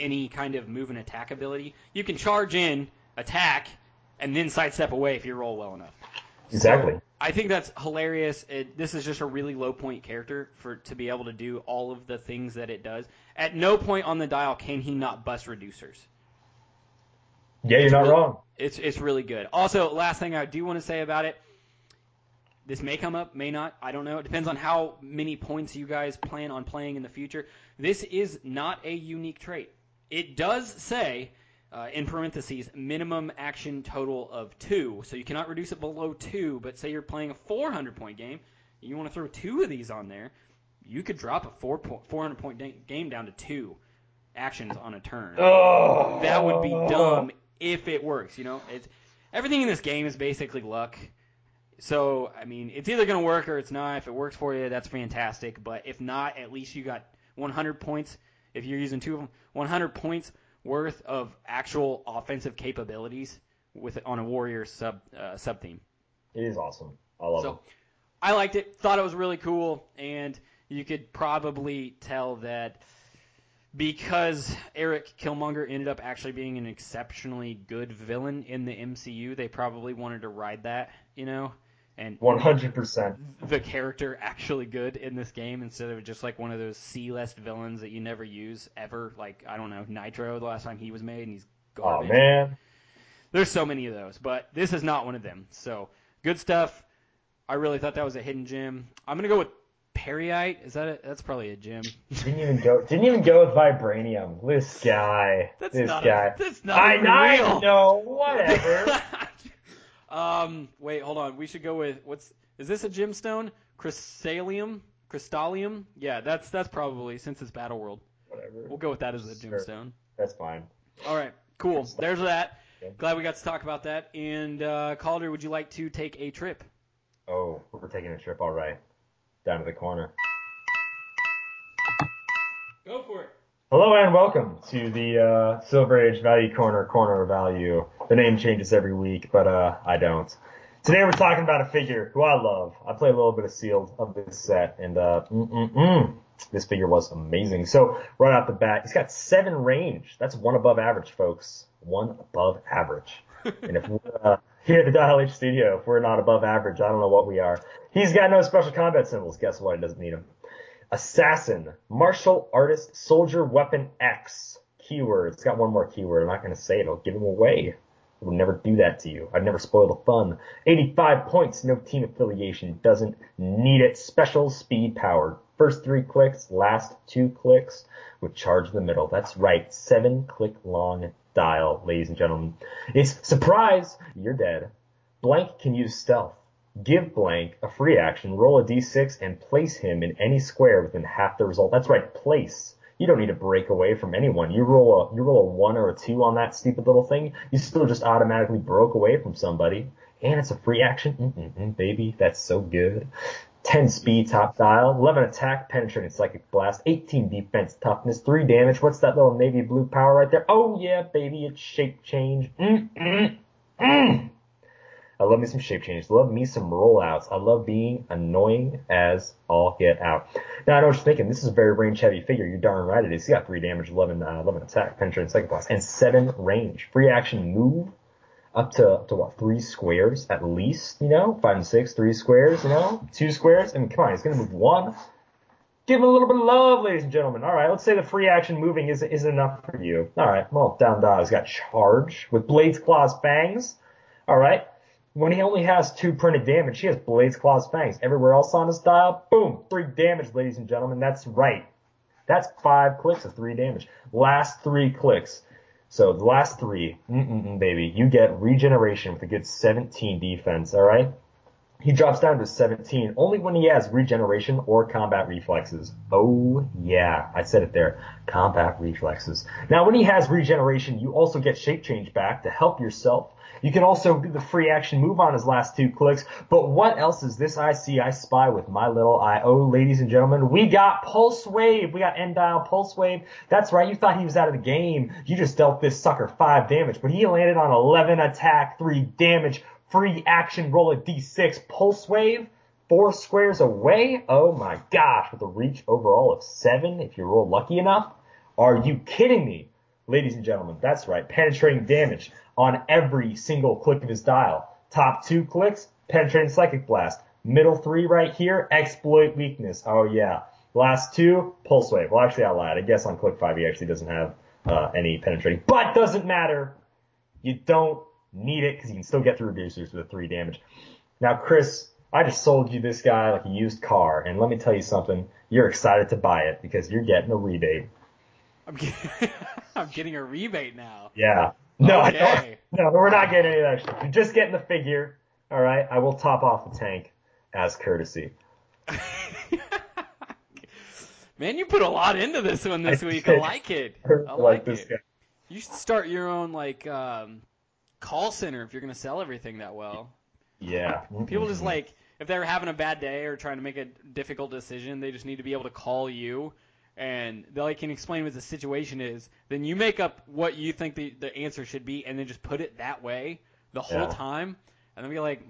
any kind of move and attack ability, you can charge in, attack, and then sidestep away if you roll well enough. Exactly. So, I think that's hilarious. It, this is just a really low point character for to be able to do all of the things that it does. At no point on the dial can he not bust reducers. yeah, you're not really- wrong. It's it's really good. Also, last thing I do want to say about it, this may come up, may not. I don't know. It depends on how many points you guys plan on playing in the future. This is not a unique trait. It does say, uh, in parentheses, minimum action total of two. So you cannot reduce it below two. But say you're playing a 400 point game, and you want to throw two of these on there. You could drop a four point, 400 point game down to two actions on a turn Oh, that would be dumb if it works. You know, it's everything in this game is basically luck. So I mean, it's either going to work or it's not. If it works for you, that's fantastic. But if not, at least you got 100 points. If you're using two of them, 100 points worth of actual offensive capabilities with on a warrior sub uh, sub theme. It is awesome. I love So it. I liked it. Thought it was really cool, and you could probably tell that because Eric Killmonger ended up actually being an exceptionally good villain in the MCU, they probably wanted to ride that, you know, and One hundred percent. the character actually good in this game instead of just like one of those C-list villains that you never use ever. Like I don't know Nitro the last time he was made and he's garbage. Oh man. There's so many of those, but this is not one of them. So good stuff. I really thought that was a hidden gem. I'm gonna go with Periite. Is that a, that's probably a gem? Didn't even go. Didn't even go with vibranium. This guy. That's this not guy. A, that's not I, I know. Whatever. um, wait, hold on. We should go with what's is this a gemstone? Crystallium? Crystallium? Yeah, that's that's probably since it's Battle World. whatever. We'll go with that as a Sure. gemstone. That's fine. All right, cool. There's that. Glad we got to talk about that. And uh, Calder, would you like to take a trip? Oh, we're taking a trip. All right. Down to the corner. Hello and welcome to the uh, Silver Age Value Corner, Corner of Value. The name changes every week, but uh, I don't. Today we're talking about a figure who I love. I play a little bit of sealed of this set, and uh, this figure was amazing. So right off the bat, he's got seven range. That's one above average, folks. One above average. and if we're uh, here at the Dial H Studio, if we're not above average, I don't know what we are. He's got no special combat symbols. Guess what? He doesn't need them. Assassin, martial artist, soldier, weapon X. Keyword. It's got one more keyword. I'm not going to say it. I'll give him away. I would never do that to you. I'd never spoil the fun. 85 points, no team affiliation. Doesn't need it. Special speed power. First three clicks, last two clicks with charge in the middle. That's right. Seven click long dial, ladies and gentlemen. It's surprise, you're dead. Blank can use stealth. Give blank a free action, roll a d6, and place him in any square within half the result. That's right, place. You don't need to break away from anyone. You roll a you roll a one or a two on that stupid little thing, you still just automatically broke away from somebody, and it's a free action. Mm-mm-mm, baby, that's so good. 10 speed top dial, 11 attack, penetrating psychic blast, 18 defense toughness, 3 damage. What's that little navy blue power right there? Oh yeah, baby, it's shape change. Mm-mm-mm. I love me some shape changes. Love me some rollouts. I love being annoying as all get out. Now I know what you're thinking. This is a very range heavy figure. You're darn right it is. He's got three damage, 11, uh, 11 attack, penetrating psychic blast, and seven range. Free action move up to up to what three squares at least. You know, five and six, three squares. You know, two squares. I mean, come on, he's gonna move one. Give him a little bit of love, ladies and gentlemen. All right, let's say the free action moving isn't, isn't enough for you. All right, well, down. He's got charge with blades, claws, fangs. All right. When he only has two printed damage, he has blades, claws, fangs. Everywhere else on his dial, boom, three damage, ladies and gentlemen. That's right. That's five clicks of three damage. Last three clicks. So the last three, baby, you get regeneration with a good 17 defense. All right. He drops down to 17 only when he has regeneration or combat reflexes. Oh yeah, I said it there. Combat reflexes. Now when he has regeneration, you also get shape change back to help yourself. You can also do the free action move on his last two clicks. But what else is this I see I spy with my little eye? Oh, ladies and gentlemen, we got Pulse Wave. We got End Dial Pulse Wave. That's right. You thought he was out of the game. You just dealt this sucker five damage, but he landed on 11 attack, three damage, free action, roll a d6, Pulse Wave. Four squares away? Oh my gosh, with a reach overall of seven if you roll lucky enough? Are you kidding me? Ladies and gentlemen, that's right, penetrating damage. on every single click of his dial. Top two clicks, penetrating psychic blast. Middle three right here, exploit weakness. Oh yeah. Last two, pulse wave. Well, actually, I lied. I guess on click five he actually doesn't have uh, any penetrating, but doesn't matter. You don't need it because you can still get through reducers with a three damage. Now, Chris, I just sold you this guy like a used car, and let me tell you something. You're excited to buy it because you're getting a rebate. I'm getting, I'm getting a rebate now. Yeah. No, I Okay. don't- no, we're not getting any of that shit. You're just getting the figure. All right. I will top off the tank as courtesy. Man, you put a lot into this one this I week. I like it. I like like this it. guy. You should start your own like um, call center if you're gonna sell everything that well. Yeah. People just Mhm. like if they're having a bad day or trying to make a difficult decision, they just need to be able to call you and they can explain what the situation is. Then you make up what you think the, the answer should be and then just put it that way the whole Yeah. time. And then be like,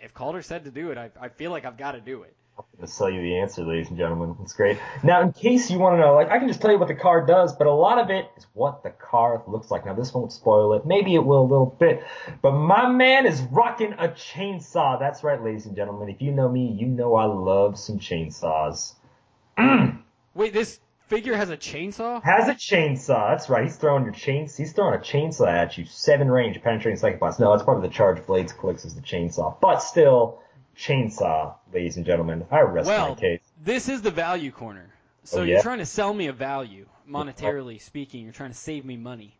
if Calder said to do it, I, I feel like I've got to do it. To sell you the answer, ladies and gentlemen. It's great. Now, in case you want to know, like, I can just tell you what the car does, but a lot of it is what the car looks like. Now, this won't spoil it. Maybe it will a little bit. But my man is rocking a chainsaw. That's right, ladies and gentlemen. If you know me, you know I love some chainsaws. Mm. Wait, this figure has a chainsaw? Has a chainsaw. That's right. He's throwing your chains. He's throwing a chainsaw at you. Seven range, penetrating psychic blast. No, that's probably the charge blades clicks as the chainsaw. But still, chainsaw, ladies and gentlemen. I rest my Well, case. this is the value corner. So Oh, you're trying to sell me a value, monetarily speaking. You're trying to save me money.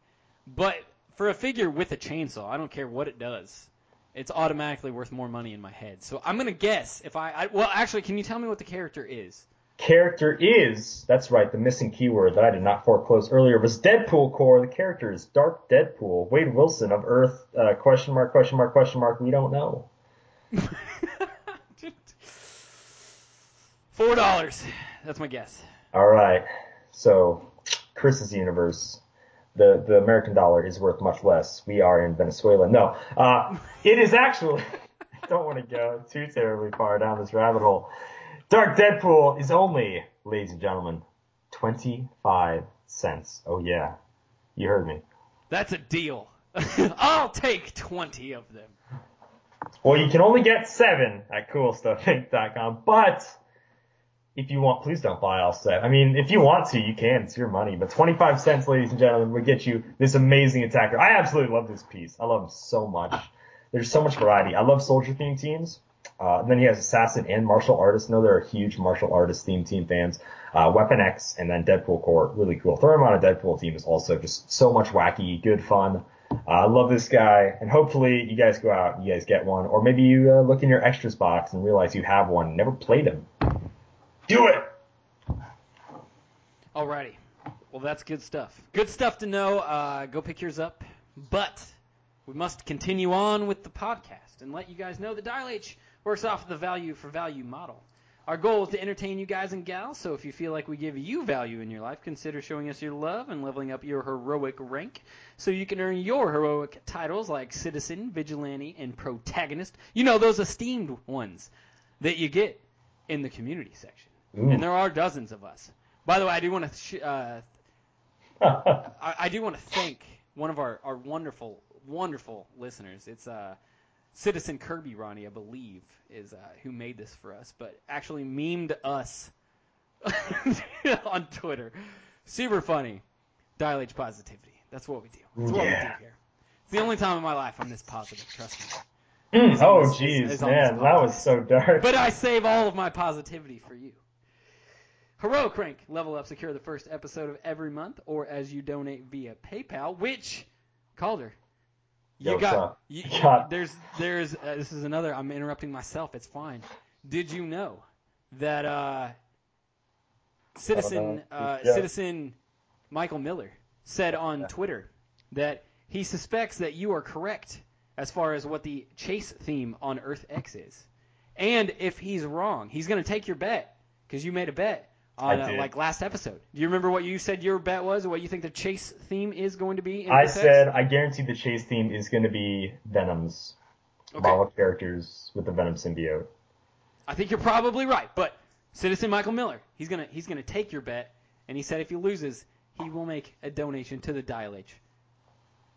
But for a figure with a chainsaw, I don't care what it does. It's automatically worth more money in my head. So I'm gonna guess if I, I well, actually, can you tell me what the character is? character is, that's right, the missing keyword that I did not foreclose earlier was Deadpool core. The character is Dark Deadpool. Wade Wilson of Earth, uh, question mark, question mark, question mark, we don't know. Four dollars. That's my guess. Alright, so, Chris's universe, the, the American dollar is worth much less. We are in Venezuela. No, uh, it is actually, I don't want to go too terribly far down this rabbit hole. Dark Deadpool is only, ladies and gentlemen, 25 cents. Oh yeah, you heard me. That's a deal. I'll take twenty of them. Well, you can only get seven at coolstuffinc.com, but if you want, please don't buy all set. I mean, if you want to, you can. It's your money. But 25 cents, ladies and gentlemen, would get you this amazing attacker. I absolutely love this piece. I love him so much. There's so much variety. I love soldier theme teams. Uh, and then he has assassin and martial artist. Know there are huge martial artist theme team fans. Uh, Weapon X and then Deadpool Core, really cool. Throw him on a Deadpool team is also just so much wacky, good fun. Uh, I love this guy, and hopefully you guys go out, you guys get one, or maybe you uh, look in your extras box and realize you have one, and never played him. Do it. Alrighty. Well, that's good stuff. Good stuff to know. Uh, go pick yours up. But we must continue on with the podcast and let you guys know that Dial H works off the value for value model. Our goal is to entertain you guys and gals, so if you feel like we give you value in your life, consider showing us your love and leveling up your heroic rank so you can earn your heroic titles like Citizen, Vigilante, and Protagonist. You know, those esteemed ones that you get in the community section. Ooh. And there are dozens of us. By the way, I do want to sh- uh, I, I do want to thank one of our, our wonderful, wonderful listeners. It's uh, Citizen Kirby Ronnie, I believe, is uh, who made this for us, but actually memed us on Twitter. Super funny. Dial H positivity. That's what we do. That's what we do here. It's the only time in my life I'm this positive, trust me. Mm, oh, jeez, it's on this man, that was so dark. But I save all of my positivity for you. Heroic Crank, level up, secure the first episode of every month, or as you donate via PayPal, which, Calder, you Yo, got, you, there's, there's, uh, this is another, I'm interrupting myself, it's fine. Did you know that, uh, Citizen, uh, Yeah. Citizen Michael Miller said on Twitter that he suspects that you are correct as far as what the chase theme on Earth X is. And if he's wrong, he's going to take your bet because you made a bet on uh, like last episode. Do you remember what you said your bet was, or what you think the chase theme is going to be? In I said I guarantee the chase theme is going to be Venom's Okay. Marvel characters with the Venom symbiote. I think you're probably right, but Citizen Michael Miller, he's gonna he's gonna take your bet, and he said if he loses, he will make a donation to the Dial H.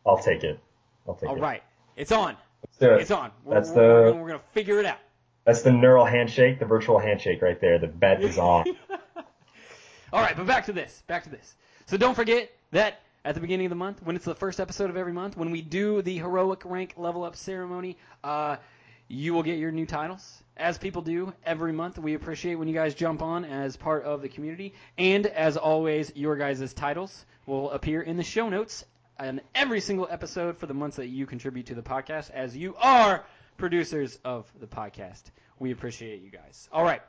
I'll take it. I'll take All it. right, it's on. It. It's on. We're, That's we're, the- we're, gonna, we're gonna figure it out. That's the neural handshake, the virtual handshake right there. The bet is on. All right, but back to this. Back to this. So don't forget that at the beginning of the month, when it's the first episode of every month, when we do the heroic rank level up ceremony, uh, you will get your new titles, as people do every month. We appreciate when you guys jump on as part of the community, and as always, your guys' titles will appear in the show notes on every single episode for the months that you contribute to the podcast, as you are producers of the podcast. We appreciate you guys. All right,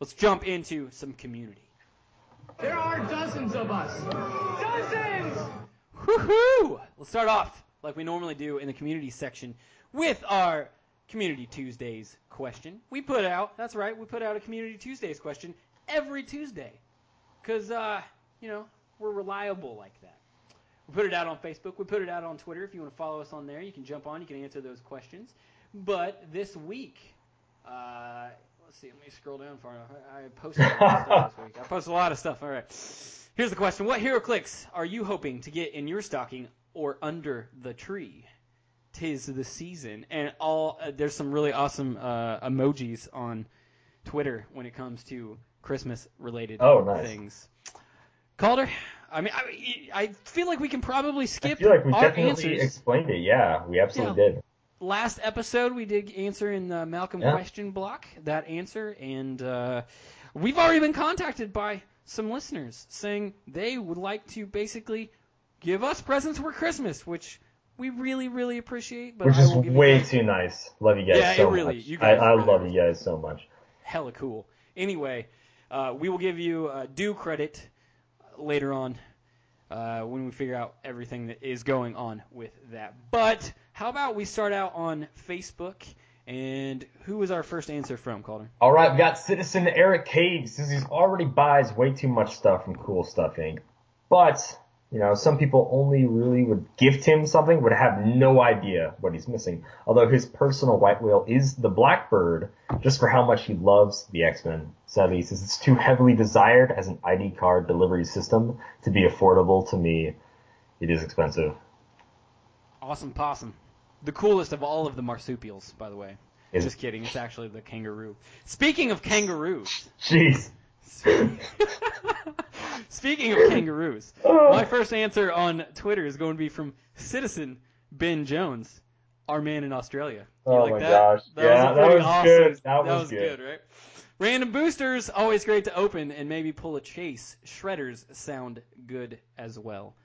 let's jump into some community. There are dozens of us. Dozens! Woohoo! Let's start off like we normally do in the community section with our Community Tuesdays question. We put out, that's right, we put out a Community Tuesdays question every Tuesday. Because, uh, you know, we're reliable like that. We put it out on Facebook. We put it out on Twitter. If you want to follow us on there, you can jump on. You can answer those questions. But this week, uh, let's see. Let me scroll down far enough. I, I posted a lot of stuff this week. I posted a lot of stuff. All right. Here's the question: What HeroClix are you hoping to get in your stocking or under the tree? Tis the season, and all uh, there's some really awesome uh, emojis on Twitter when it comes to Christmas-related Oh, nice. things. Calder, I mean, I, I feel like we can probably I skip feel like we definitely answers. explained it. Yeah, we absolutely did. Last episode, we did answer in the Malcolm Yeah. question block that answer, and uh, we've already been contacted by some listeners saying they would like to basically give us presents for Christmas, which we really, really appreciate. But Which I is will give you way too nice. Love you guys Yeah, it so really- much. you guys I, I really love you guys so much. hella cool. Anyway, uh, we will give you uh, due credit later on uh, when we figure out everything that is going on with that. But how about we start out on Facebook? And who was our first answer from, Calder? All right, we got Citizen Eric Cage. Says he already buys way too much stuff from Cool Stuff Inc. But you know, some people only really would gift him something, would have no idea what he's missing. Although his personal white whale is the Blackbird, just for how much he loves the X-Men. Sadly, he says it's too heavily desired as an ID card delivery system to be affordable to me. It is expensive. Awesome Possum. The coolest of all of the marsupials, by the way. Is Just kidding. It's actually the kangaroo. Speaking of kangaroos. Jeez. Speaking of kangaroos, my first answer on Twitter is going to be from Citizen Ben Jones, our man in Australia. You Oh like my that? gosh. That Yeah, was that was awesome. good. That was good. good. right? Random boosters, always great to open and maybe pull a chase. Shredders sound good as well.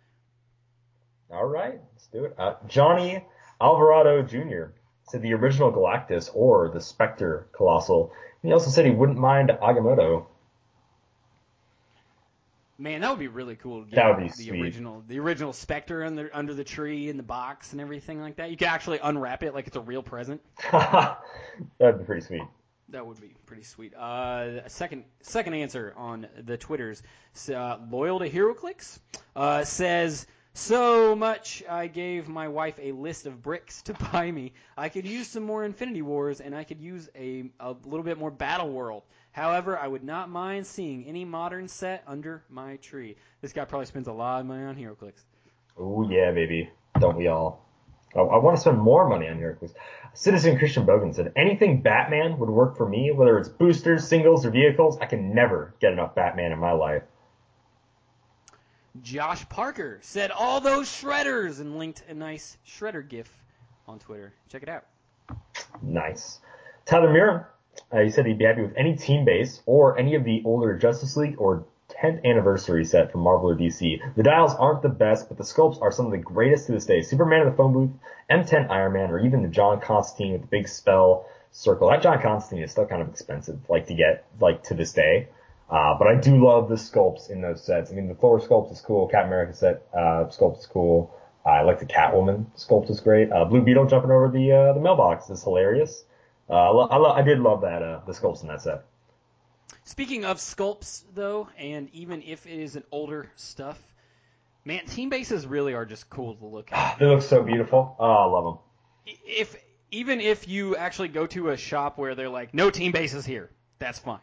All right, let's do it. Uh, Johnny Alvarado Jr. said the original Galactus or the Spectre Colossal. He also said he wouldn't mind Agamotto. Man, that would be really cool. To get That would be the sweet. original, the original Spectre under under the tree in the box and everything like that. You could actually unwrap it like it's a real present. That'd be pretty sweet. That would be pretty sweet. Uh, second second answer on the Twitters. Uh, loyal to HeroClix uh, says so much. I gave my wife a list of bricks to buy me. I could use some more Infinity Wars, and I could use a a little bit more Battle World. However, I would not mind seeing any modern set under my tree. This guy probably spends a lot of money on HeroClix. Oh yeah, baby. Don't we all? Oh, I want to spend more money on HeroClix. Citizen Christian Bogan said anything Batman would work for me, whether it's boosters, singles, or vehicles. I can never get enough Batman in my life. Josh Parker said all those shredders and linked a nice shredder gif on Twitter. Check it out. Nice. Tyler Mirren, uh, he said he'd be happy with any team base or any of the older Justice League or 10th anniversary set from Marvel or DC. The dials aren't the best, but the sculpts are some of the greatest to this day. Superman in the phone booth, M10 Iron Man, or even the John Constantine with the big spell circle. That John Constantine is still kind of expensive, like to get, like to this day. Uh, but I do love the sculpts in those sets. I mean, the Thor sculpt is cool. Captain America set, uh, sculpt is cool. I like the Catwoman sculpt is great. Uh, Blue Beetle jumping over the, uh, the mailbox is hilarious. Uh, I, lo- I, lo- I did love that, uh, the sculpts in that set. Speaking of sculpts, though, and even if it is an older stuff, man, team bases really are just cool to look at. They look so beautiful. Oh, I love them. if even if you actually go to a shop where they're like, no team bases here, that's fine.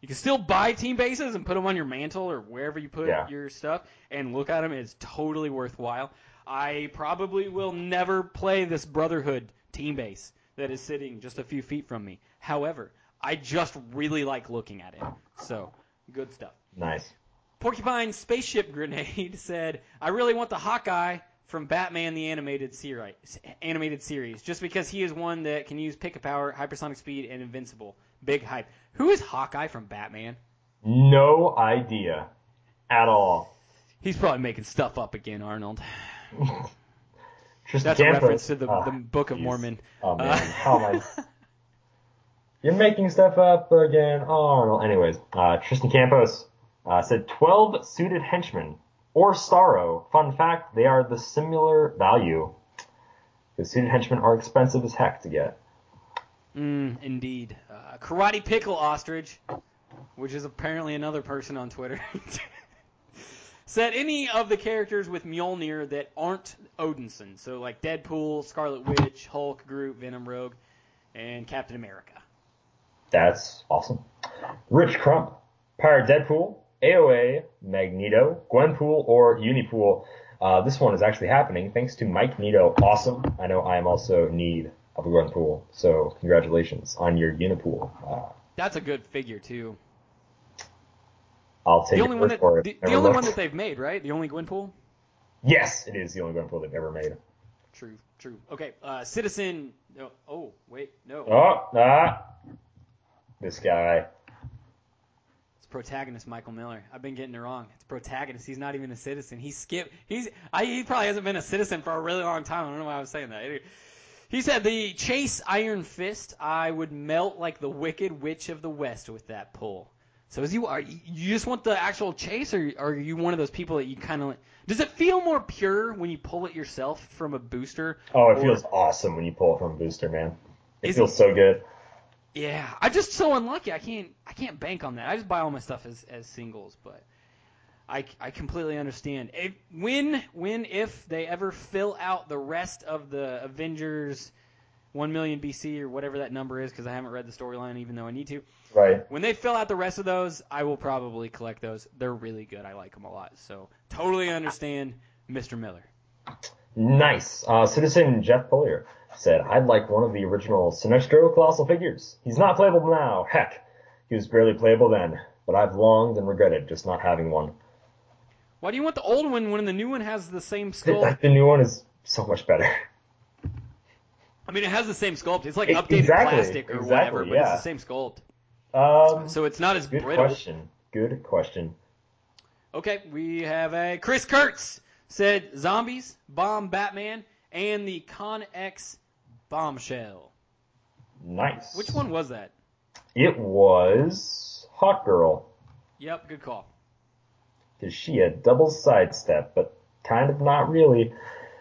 You can still buy team bases and put them on your mantle or wherever you put Yeah. your stuff and look at them. It's totally worthwhile. I probably will never play this Brotherhood team base that is sitting just a few feet from me. However, I just really like looking at it. So, good stuff. Nice. Porcupine Spaceship Grenade said, "I really want the Hawkeye from Batman the animated series, animated series, just because he is one that can use pick a power, hypersonic speed, and invincible. Big hype. Who is Hawkeye from Batman? No idea at all. He's probably making stuff up again, Arnold. Tristan That's a reference to the, Ah, the Book of jeez. Mormon. Oh man, Uh, am I? You're making stuff up again, Oh Arnold. Anyways, uh, Tristan Campos uh, said 12 suited henchmen or Starro. Fun fact: they are the similar value. The suited henchmen are expensive as heck to get. Mm, indeed. Uh, Karate Pickle Ostrich, which is apparently another person on Twitter, said any of the characters with Mjolnir that aren't Odinson. So like Deadpool, Scarlet Witch, Hulk, Groot, Venom, Rogue, and Captain America. That's awesome. Rich Crump, Pirate Deadpool, AOA, Magneto, Gwenpool, or Unipool. Uh, this one is actually happening thanks to Mike Nito. Awesome. I know I am also need of a Gwenpool, so congratulations on your Unipool. Uh, That's a good figure too. I'll take The only one that for it. the, the only one that they've made, right? The only Gwenpool. Yes, it is the only Gwenpool they've ever made. True, true. Okay, uh, Citizen. No, oh, wait, no. Oh, ah, this guy. It's protagonist Michael Miller. I've been getting it wrong. It's protagonist. He's not even a citizen. He skipped. He's. I, he probably hasn't been a citizen for a really long time. I don't know why I was saying that. Anyway, He said the Chase Iron Fist. I would melt like the Wicked Witch of the West with that pull. So is you are you just want the actual chase, or, or are you one of those people that you kind of? Does it feel more pure when you pull it yourself from a booster? Oh, it Or- feels awesome when you pull it from a booster, man. It feels so good. Yeah, I'm just so unlucky. I can't I can't bank on that. I just buy all my stuff as as singles, but I, I completely understand. If, when when if they ever fill out the rest of the Avengers 1 million BC or whatever that number is because I haven't read the storyline even though I need to. Right. When they fill out the rest of those, I will probably collect those. They're really good. I like them a lot. So, totally understand Mr. Miller. Nice. Uh, Citizen Jeff Puller said, I'd like one of the original Sinestro Colossal figures. He's not playable now. Heck, he was barely playable then, but I've longed and regretted just not having one. Why do you want the old one when the new one has the same skull? The new one is so much better. I mean, it has the same sculpt. It's like E- updated exactly, plastic or exactly, whatever, but yeah. it's the same sculpt. Um, So it's not as good brittle. question. Good question. Okay, we have a Chris Kurtz said zombies, bomb Batman, and the Con X bombshell. Nice. Which one was that? It was Hot Girl. Yep, good call. Cause she had double sidestep, but kind of not really.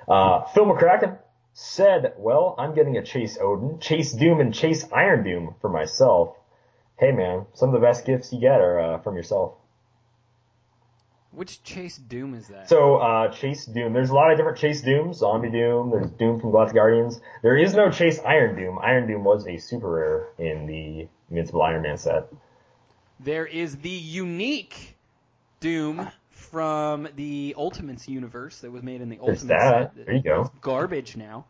Uh, Phil McCracken said, well, I'm getting a Chase Odin, Chase Doom, and Chase Iron Doom for myself. Hey man, some of the best gifts you get are, uh, from yourself. Which Chase Doom is that? So, uh, Chase Doom, there's a lot of different Chase Dooms, Zombie Doom, there's Doom from Glass Guardians. There is no Chase Iron Doom. Iron Doom was a super rare in the Invincible Iron Man set. there is the unique Doom from the Ultimates universe that was made in the There's Ultimates that. set. There you go. Garbage now.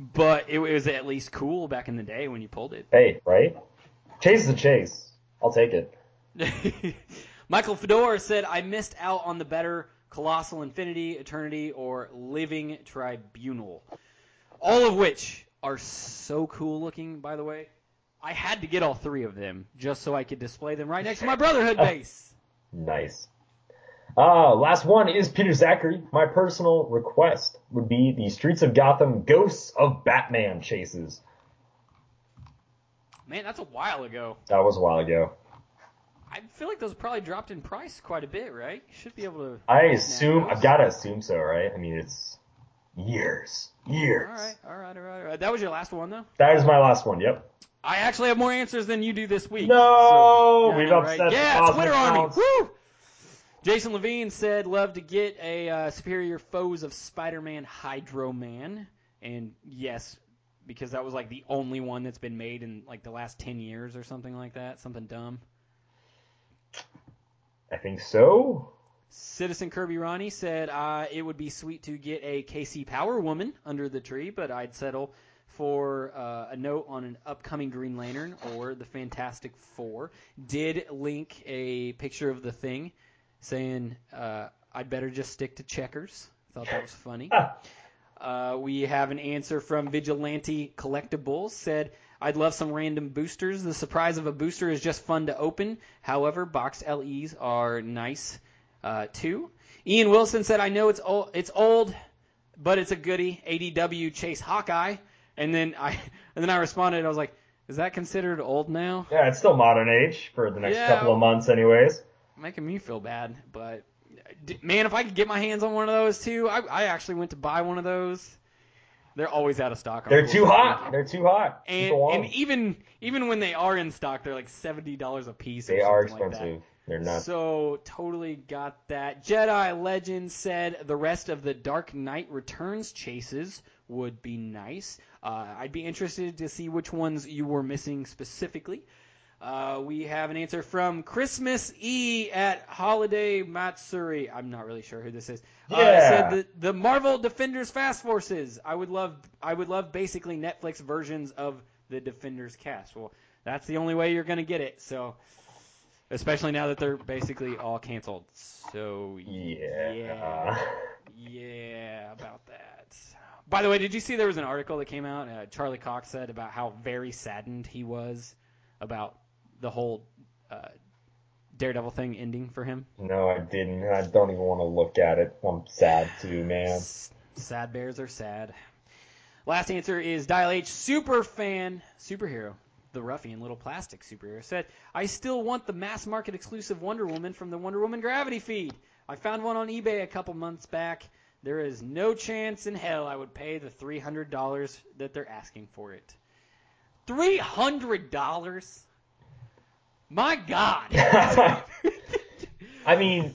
But it was at least cool back in the day when you pulled it. Hey, right? Chase is a chase. I'll take it. Michael Fedor said, I missed out on the better Colossal Infinity, Eternity, or Living Tribunal. All of which are so cool looking, by the way. I had to get all three of them just so I could display them right next to my Brotherhood base. Nice. Uh, last one is Peter Zachary. My personal request would be the Streets of Gotham Ghosts of Batman chases. Man, that's a while ago. That was a while ago. I feel like those probably dropped in price quite a bit, right? You should be able to. I assume. I've gotta assume so, right? I mean, it's years. Years. All right, all right, all right, all right. That was your last one, though. That is my last one, yep. I actually have more answers than you do this week. No! So- Yeah, We've know, upset right? the Yeah, Twitter Army. Woo! Jason Levine said, "Love to get a uh, superior foes of Spider-Man, Hydro Man." And yes, because that was like the only one that's been made in like the last ten years or something like that. Something dumb. I think so. Citizen Kirby Ronnie said uh, it would be sweet to get a KC Power Woman under the tree, but I'd settle for uh, a note on an upcoming Green Lantern or the Fantastic Four. Did link a picture of the thing saying uh, I'd better just stick to checkers. Thought that was funny. Uh, we have an answer from Vigilante Collectibles. Said, I'd love some random boosters. The surprise of a booster is just fun to open. However, box LEs are nice uh, too. Ian Wilson said, I know it's old, it's old, but it's a goodie. ADW Chase Hawkeye. And then I and then I responded. I was like, is that considered old now? Yeah, it's still modern age for the next Yeah. couple of months, anyways. Making me feel bad, but man, if I could get my hands on one of those too, I, I actually went to buy one of those. They're always out of stock. They're too hot. They're too hot. And, and even even when they are in stock, they're like seventy dollars a piece. They are something like expensive. They're not. So totally got that. Jedi Legend said the rest of the Dark Knight Returns chases would be nice. Uh, I'd be interested to see which ones you were missing specifically. Uh, we have an answer from Christmas E at Holiday Matsuri. I'm not really sure who this is. Uh, Yeah. said the, the Marvel Defenders Fast Forces. I would love I would love basically Netflix versions of the Defenders cast. Well, that's the only way you're going to get it. So especially now that they're basically all canceled. So yeah. yeah, yeah, about that. By the way, did you see there was an article that came out? Uh, Charlie Cox said about how very saddened he was about the whole uh, Daredevil thing ending for him. No, I didn't. I don't even want to look at it. I'm sad too, man. Sad bears are sad. Last answer is Dial H super fan superhero. The ruffian little plastic superhero said, "I still want the mass market exclusive Wonder Woman from the Wonder Woman Gravity feed. I found one on eBay a couple months back. There is no chance in hell I would pay the three hundred dollars that they're asking for it. Three hundred dollars? My God! I mean,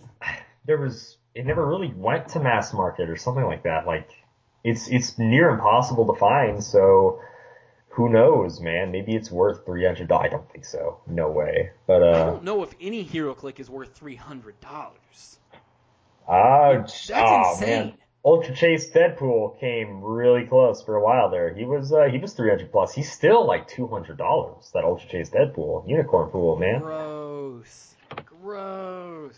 there was it never really went to mass market or something like that. Like it's it's near impossible to find. So who knows, man? Maybe it's worth three hundred dollars. I don't think so. No way. But I uh, don't know if any Hero Click is worth three hundred dollars. ah, That's oh, insane. man. Ultra Chase Deadpool came really close for a while there. He was uh, he was three hundred plus. He's still like two hundred dollars. That Ultra Chase Deadpool unicorn pool, man. Gross. Gross.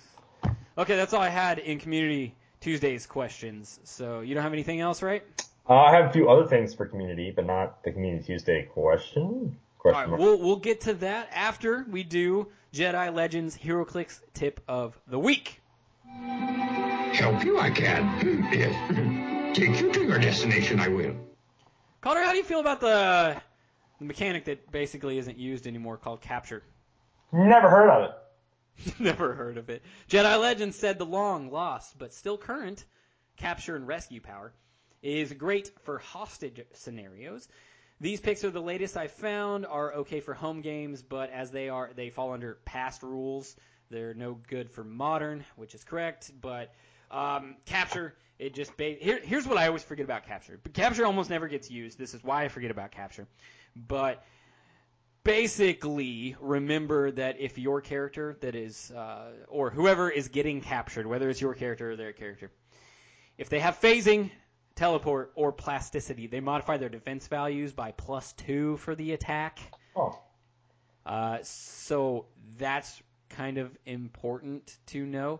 Okay, that's all I had in Community Tuesdays questions. So you don't have anything else, right? Uh, I have a few other things for community, but not the Community Tuesday question. All Question right, mark. we'll we'll get to that after we do Jedi Legends HeroClix tip of the week. Help you, I can. Yes. Take you to your destination, I will. Calder, how do you feel about the the mechanic that basically isn't used anymore called capture? Never heard of it. Never heard of it. Jedi Legends said the long lost but still current capture and rescue power is great for hostage scenarios. These picks are the latest I found are okay for home games, but as they are they fall under past rules. They're no good for modern, which is correct, but um, capture it just ba- here, here's what I always forget about capture. But capture almost never gets used. This is why I forget about capture. But basically remember that if your character that is uh, or whoever is getting captured whether it's your character or their character if they have phasing teleport or plasticity they modify their defense values by plus two for the attack Oh, uh, so that's kind of important to know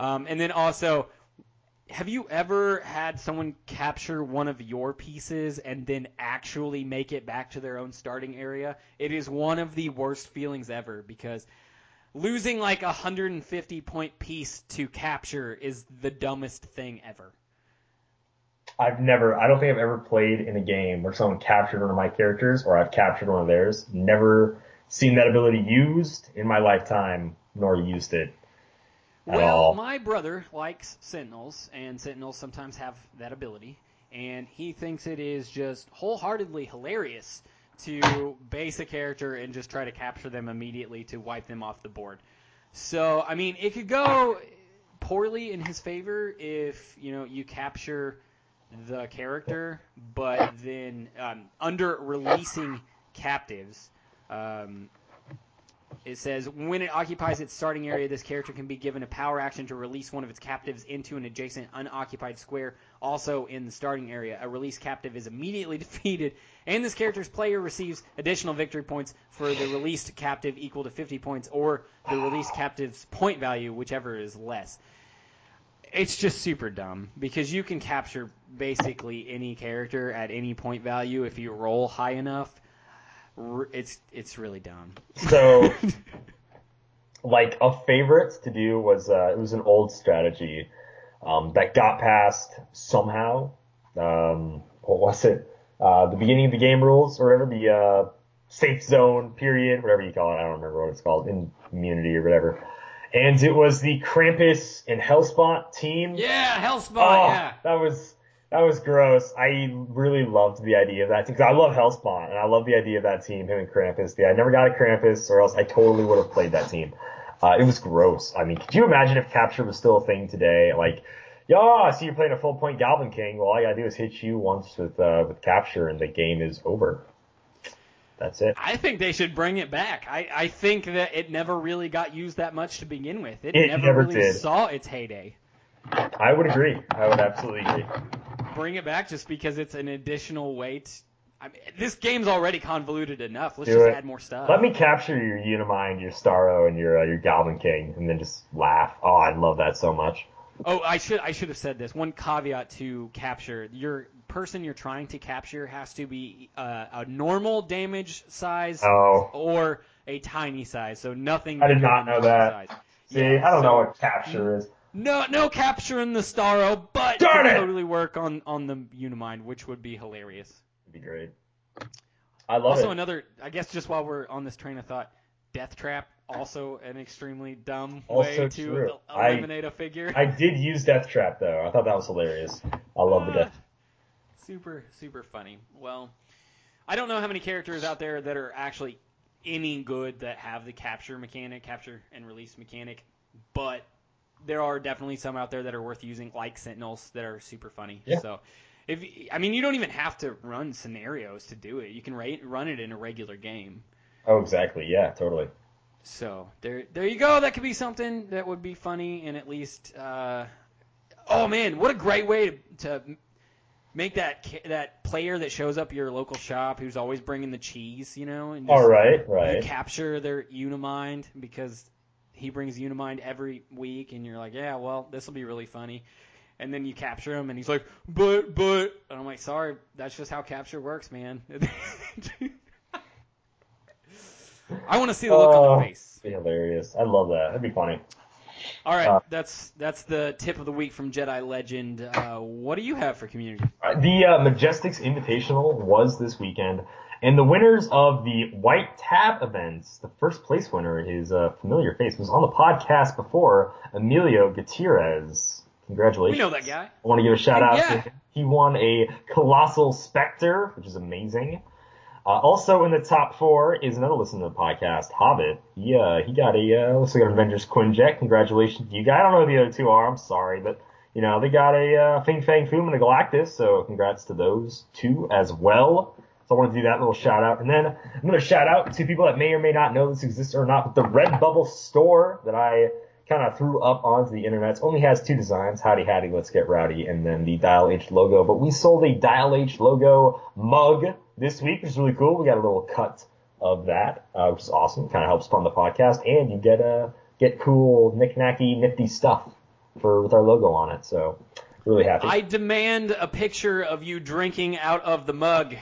um, and then also have you ever had someone capture one of your pieces and then actually make it back to their own starting area? It is one of the worst feelings ever because losing like a 150 point piece to capture is the dumbest thing ever. I've never. I don't think I've ever played in a game where someone captured one of my characters or I've captured one of theirs. Never seen that ability used in my lifetime, nor used it. Well, all. my brother likes Sentinels, and Sentinels sometimes have that ability, and he thinks it is just wholeheartedly hilarious to base a character and just try to capture them immediately to wipe them off the board. So, I mean, it could go poorly in his favor if, you know, you capture the character, but then um, under releasing captives, um, It says when it occupies its starting area, this character can be given a power action to release one of its captives into an adjacent unoccupied square, also in the starting area. A released captive is immediately defeated, and this character's player receives additional victory points for the released captive equal to 50 points, or the released captive's point value, whichever is less. It's just super dumb because you can capture basically any character at any point value if you roll high enough. R- It's it's really dumb. So, like a favorite to do was uh, it was an old strategy um, that got past somehow. Um, what was it? Uh, the beginning of the game rules or whatever the uh, safe zone period, whatever you call it. I don't remember what it's called, immunity or whatever. And it was the Krampus and Hellspawn team. yeah, Hellspawn. Oh, yeah. that was that was gross. I really loved the idea of that team I love Hellspawn and I love the idea of that team, him and Krampus. Yeah, I never got a Krampus, or else I totally would have played that team. Uh, it was gross. I mean, could you imagine if capture was still a thing today? Like, yeah, I see you're playing a full point Galvin King. Well, all I gotta do is hit you once with uh, with capture, and the game is over. That's it. I think they should bring it back. I, I think that it never really got used that much to begin with. It, It never, never really did. saw its heyday. I would agree. I would absolutely agree. Bring it back just because it's an additional weight. I mean, this game's already convoluted enough. Let's Do just it. add more stuff. Let me capture your Unimind, your Starro, and your uh, your Galvin King, and then just laugh. Oh, I love that so much. Oh, I should I should have said this. One caveat to capture: your person you're trying to capture has to be uh, a normal damage size Oh. or a tiny size. So nothing. I did not know that. Size. See, Yeah, I don't know what capture is. No, no capture in the Starro, but Darn could it! totally work on on the Unimind, which would be hilarious. It'd be great. I love also, it. another, I guess, just while we're on this train of thought, Death Trap, also an extremely dumb Also way to true. el- eliminate a figure. I did use Death Trap though. I thought that was hilarious. I love the ah, Death. Super, super funny. Well, I don't know how many characters out there that are actually any good that have the capture mechanic, capture and release mechanic, but there are definitely some out there that are worth using, like Sentinels, that are super funny. Yeah. So, if I mean, you don't even have to run scenarios to do it. You can ra- run it in a regular game. Oh, exactly. Yeah, totally. So there, there you go. That could be something that would be funny and at least. Uh, oh man, what a great way to, to make that that player that shows up at your local shop who's always bringing the cheese, you know, and just, All right, right. capture their Unimind because he brings Unimind every week, and you're like, yeah, well, this will be really funny. And then you capture him, and he's like, but, but, and I'm like, sorry, that's just how capture works, man. I want to see the look on Oh, their face. Be hilarious. I love that. That'd be funny. All right, Uh, that's that's the tip of the week from Jedi Legend. Uh, what do you have for community? Uh, The uh, Majestics Invitational was this weekend, and the winners of the White Tab events, the first place winner, is a familiar face, was on the podcast before, Emilio Gutierrez. Congratulations. We know that guy. I want to give a shout out Yeah. to him. He won a Colossal Spectre, which is amazing. Uh, also in the top four is another listener to the podcast, Hobbit. He, uh, he got a, uh, looks like an Avengers Quinjet. Congratulations to you guys. I don't know who the other two are. I'm sorry, but, you know, they got a, uh, Fing Fang Foom and a Galactus, so congrats to those two as well. So I want to do that little shout out. And then another shout out to people that may or may not know this exists or not, but the Redbubble store that I kind of threw up onto the internet only has two designs, Howdy Howdy, Let's Get Rowdy, and then the Dial H logo. But we sold a Dial H logo mug this week, which is really cool. We got a little cut of that, uh, which is awesome. Kind of helps fund the podcast, and you get a get cool, knick-knacky, nifty stuff for with our logo on it. So really happy. I demand a picture of you drinking out of the mug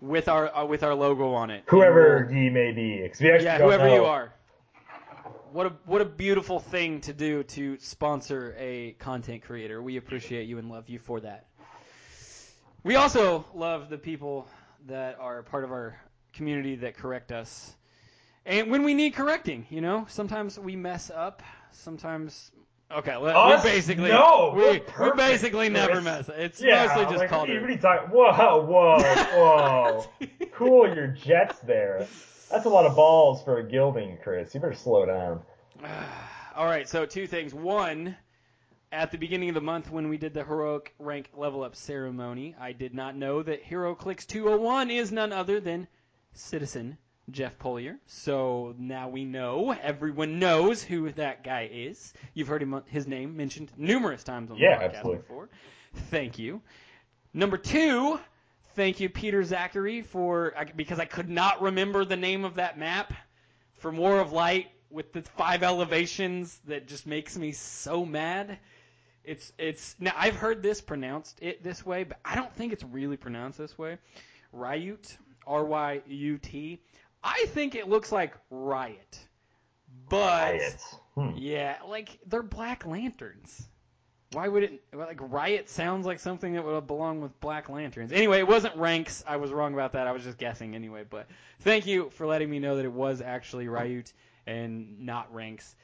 with our uh, with our logo on it. Whoever ye may be, we Yeah, don't whoever know. you are. What a what a beautiful thing to do to sponsor a content creator. We appreciate you and love you for that. We also love the people that are part of our community that correct us. And when we need correcting, you know, sometimes we mess up. Sometimes okay, let, Us? we basically No, we, we're we basically never mess. It's Yeah, mostly just like, called what are you, her. what are you talking? Whoa, whoa, whoa! cool your jets there. That's a lot of balls for a gilding, Chris. You better slow down. All right, so two things. One, at the beginning of the month when we did the heroic rank level up ceremony, I did not know that HeroClix 201 is none other than Citizen Jeff Polier. So now we know, everyone knows who that guy is. You've heard him, his name mentioned numerous times on the Yeah, podcast absolutely. before. Thank you. Number two, thank you, Peter Zachary, for because I could not remember the name of that map for War of Light with the five elevations that just makes me so mad. It's it's now I've heard this pronounced it this way, but I don't think it's really pronounced this way. Ryut, R Y U T. I think it looks like riot, but Riot. Hmm. yeah, like they're Black Lanterns. Why would it like riot sounds like something that would belong with Black Lanterns? Anyway, it wasn't ranks. I was wrong about that. I was just guessing anyway. But thank you for letting me know that it was actually Riot and not ranks.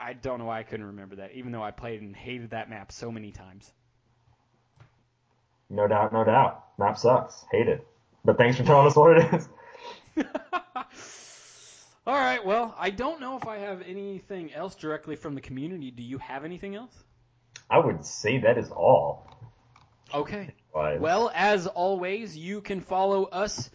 I don't know why I couldn't remember that, even though I played and hated that map so many times. No doubt, no doubt. Map sucks. Hate it. But thanks for telling us what it is. All right. Well, I don't know if I have anything else directly from the community. Do you have anything else? I would say that is all. Okay. Well, as always, you can follow us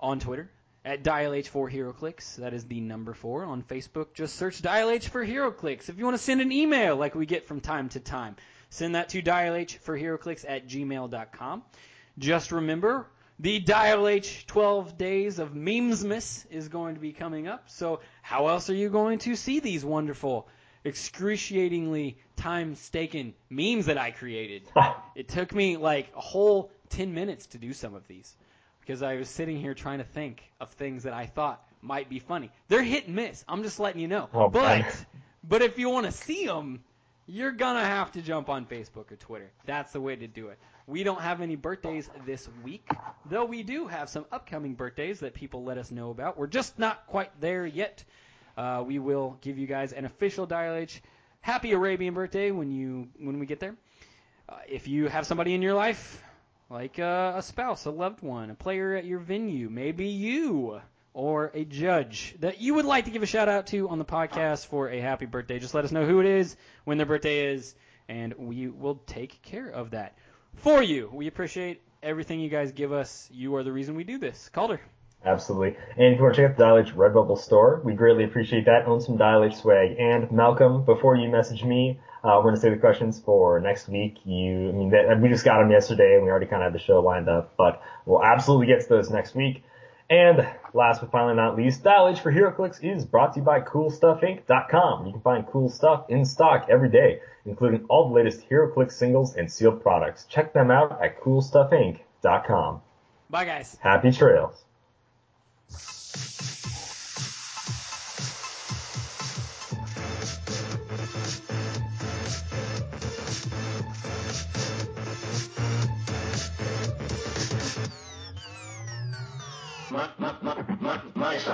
on Twitter at Dial H for HeroClix. That is the number four. On Facebook, just search Dial H for HeroClix. If you want to send an email like we get from time to time, send that to Dial H for HeroClix at gmail.com. Just remember, the Dial H 12 Days of Memesmas is going to be coming up. So, how else are you going to see these wonderful, excruciatingly time-staken memes that I created? It took me like a whole 10 minutes to do some of these because I was sitting here trying to think of things that I thought might be funny. They're hit and miss. I'm just letting you know. Oh, but man. but if you want to see them, you're going to have to jump on Facebook or Twitter. That's the way to do it. We don't have any birthdays this week, though we do have some upcoming birthdays that people let us know about. We're just not quite there yet. Uh, we will give you guys an official Dial H happy Arabian birthday when you when we get there. Uh, if you have somebody in your life, like uh, a spouse, a loved one, a player at your venue, maybe you or a judge that you would like to give a shout out to on the podcast for a happy birthday, just let us know who it is, when their birthday is, and we will take care of that for you. We appreciate everything you guys give us. You are the reason we do this. Calder. Absolutely. And if you want to check out the Dial H Redbubble store, we greatly appreciate that. Own some Dial H swag. And Malcolm, before you message me, uh, we're going to save the questions for next week. You, I mean, we just got them yesterday and we already kind of had the show lined up, but we'll absolutely get to those next week. And last but finally not least, H for HeroClix is brought to you by CoolStuffInc.com. You can find cool stuff in stock every day, including all the latest HeroClix singles and sealed products. Check them out at CoolStuffInc.com. Bye, guys. Happy trails. Meister.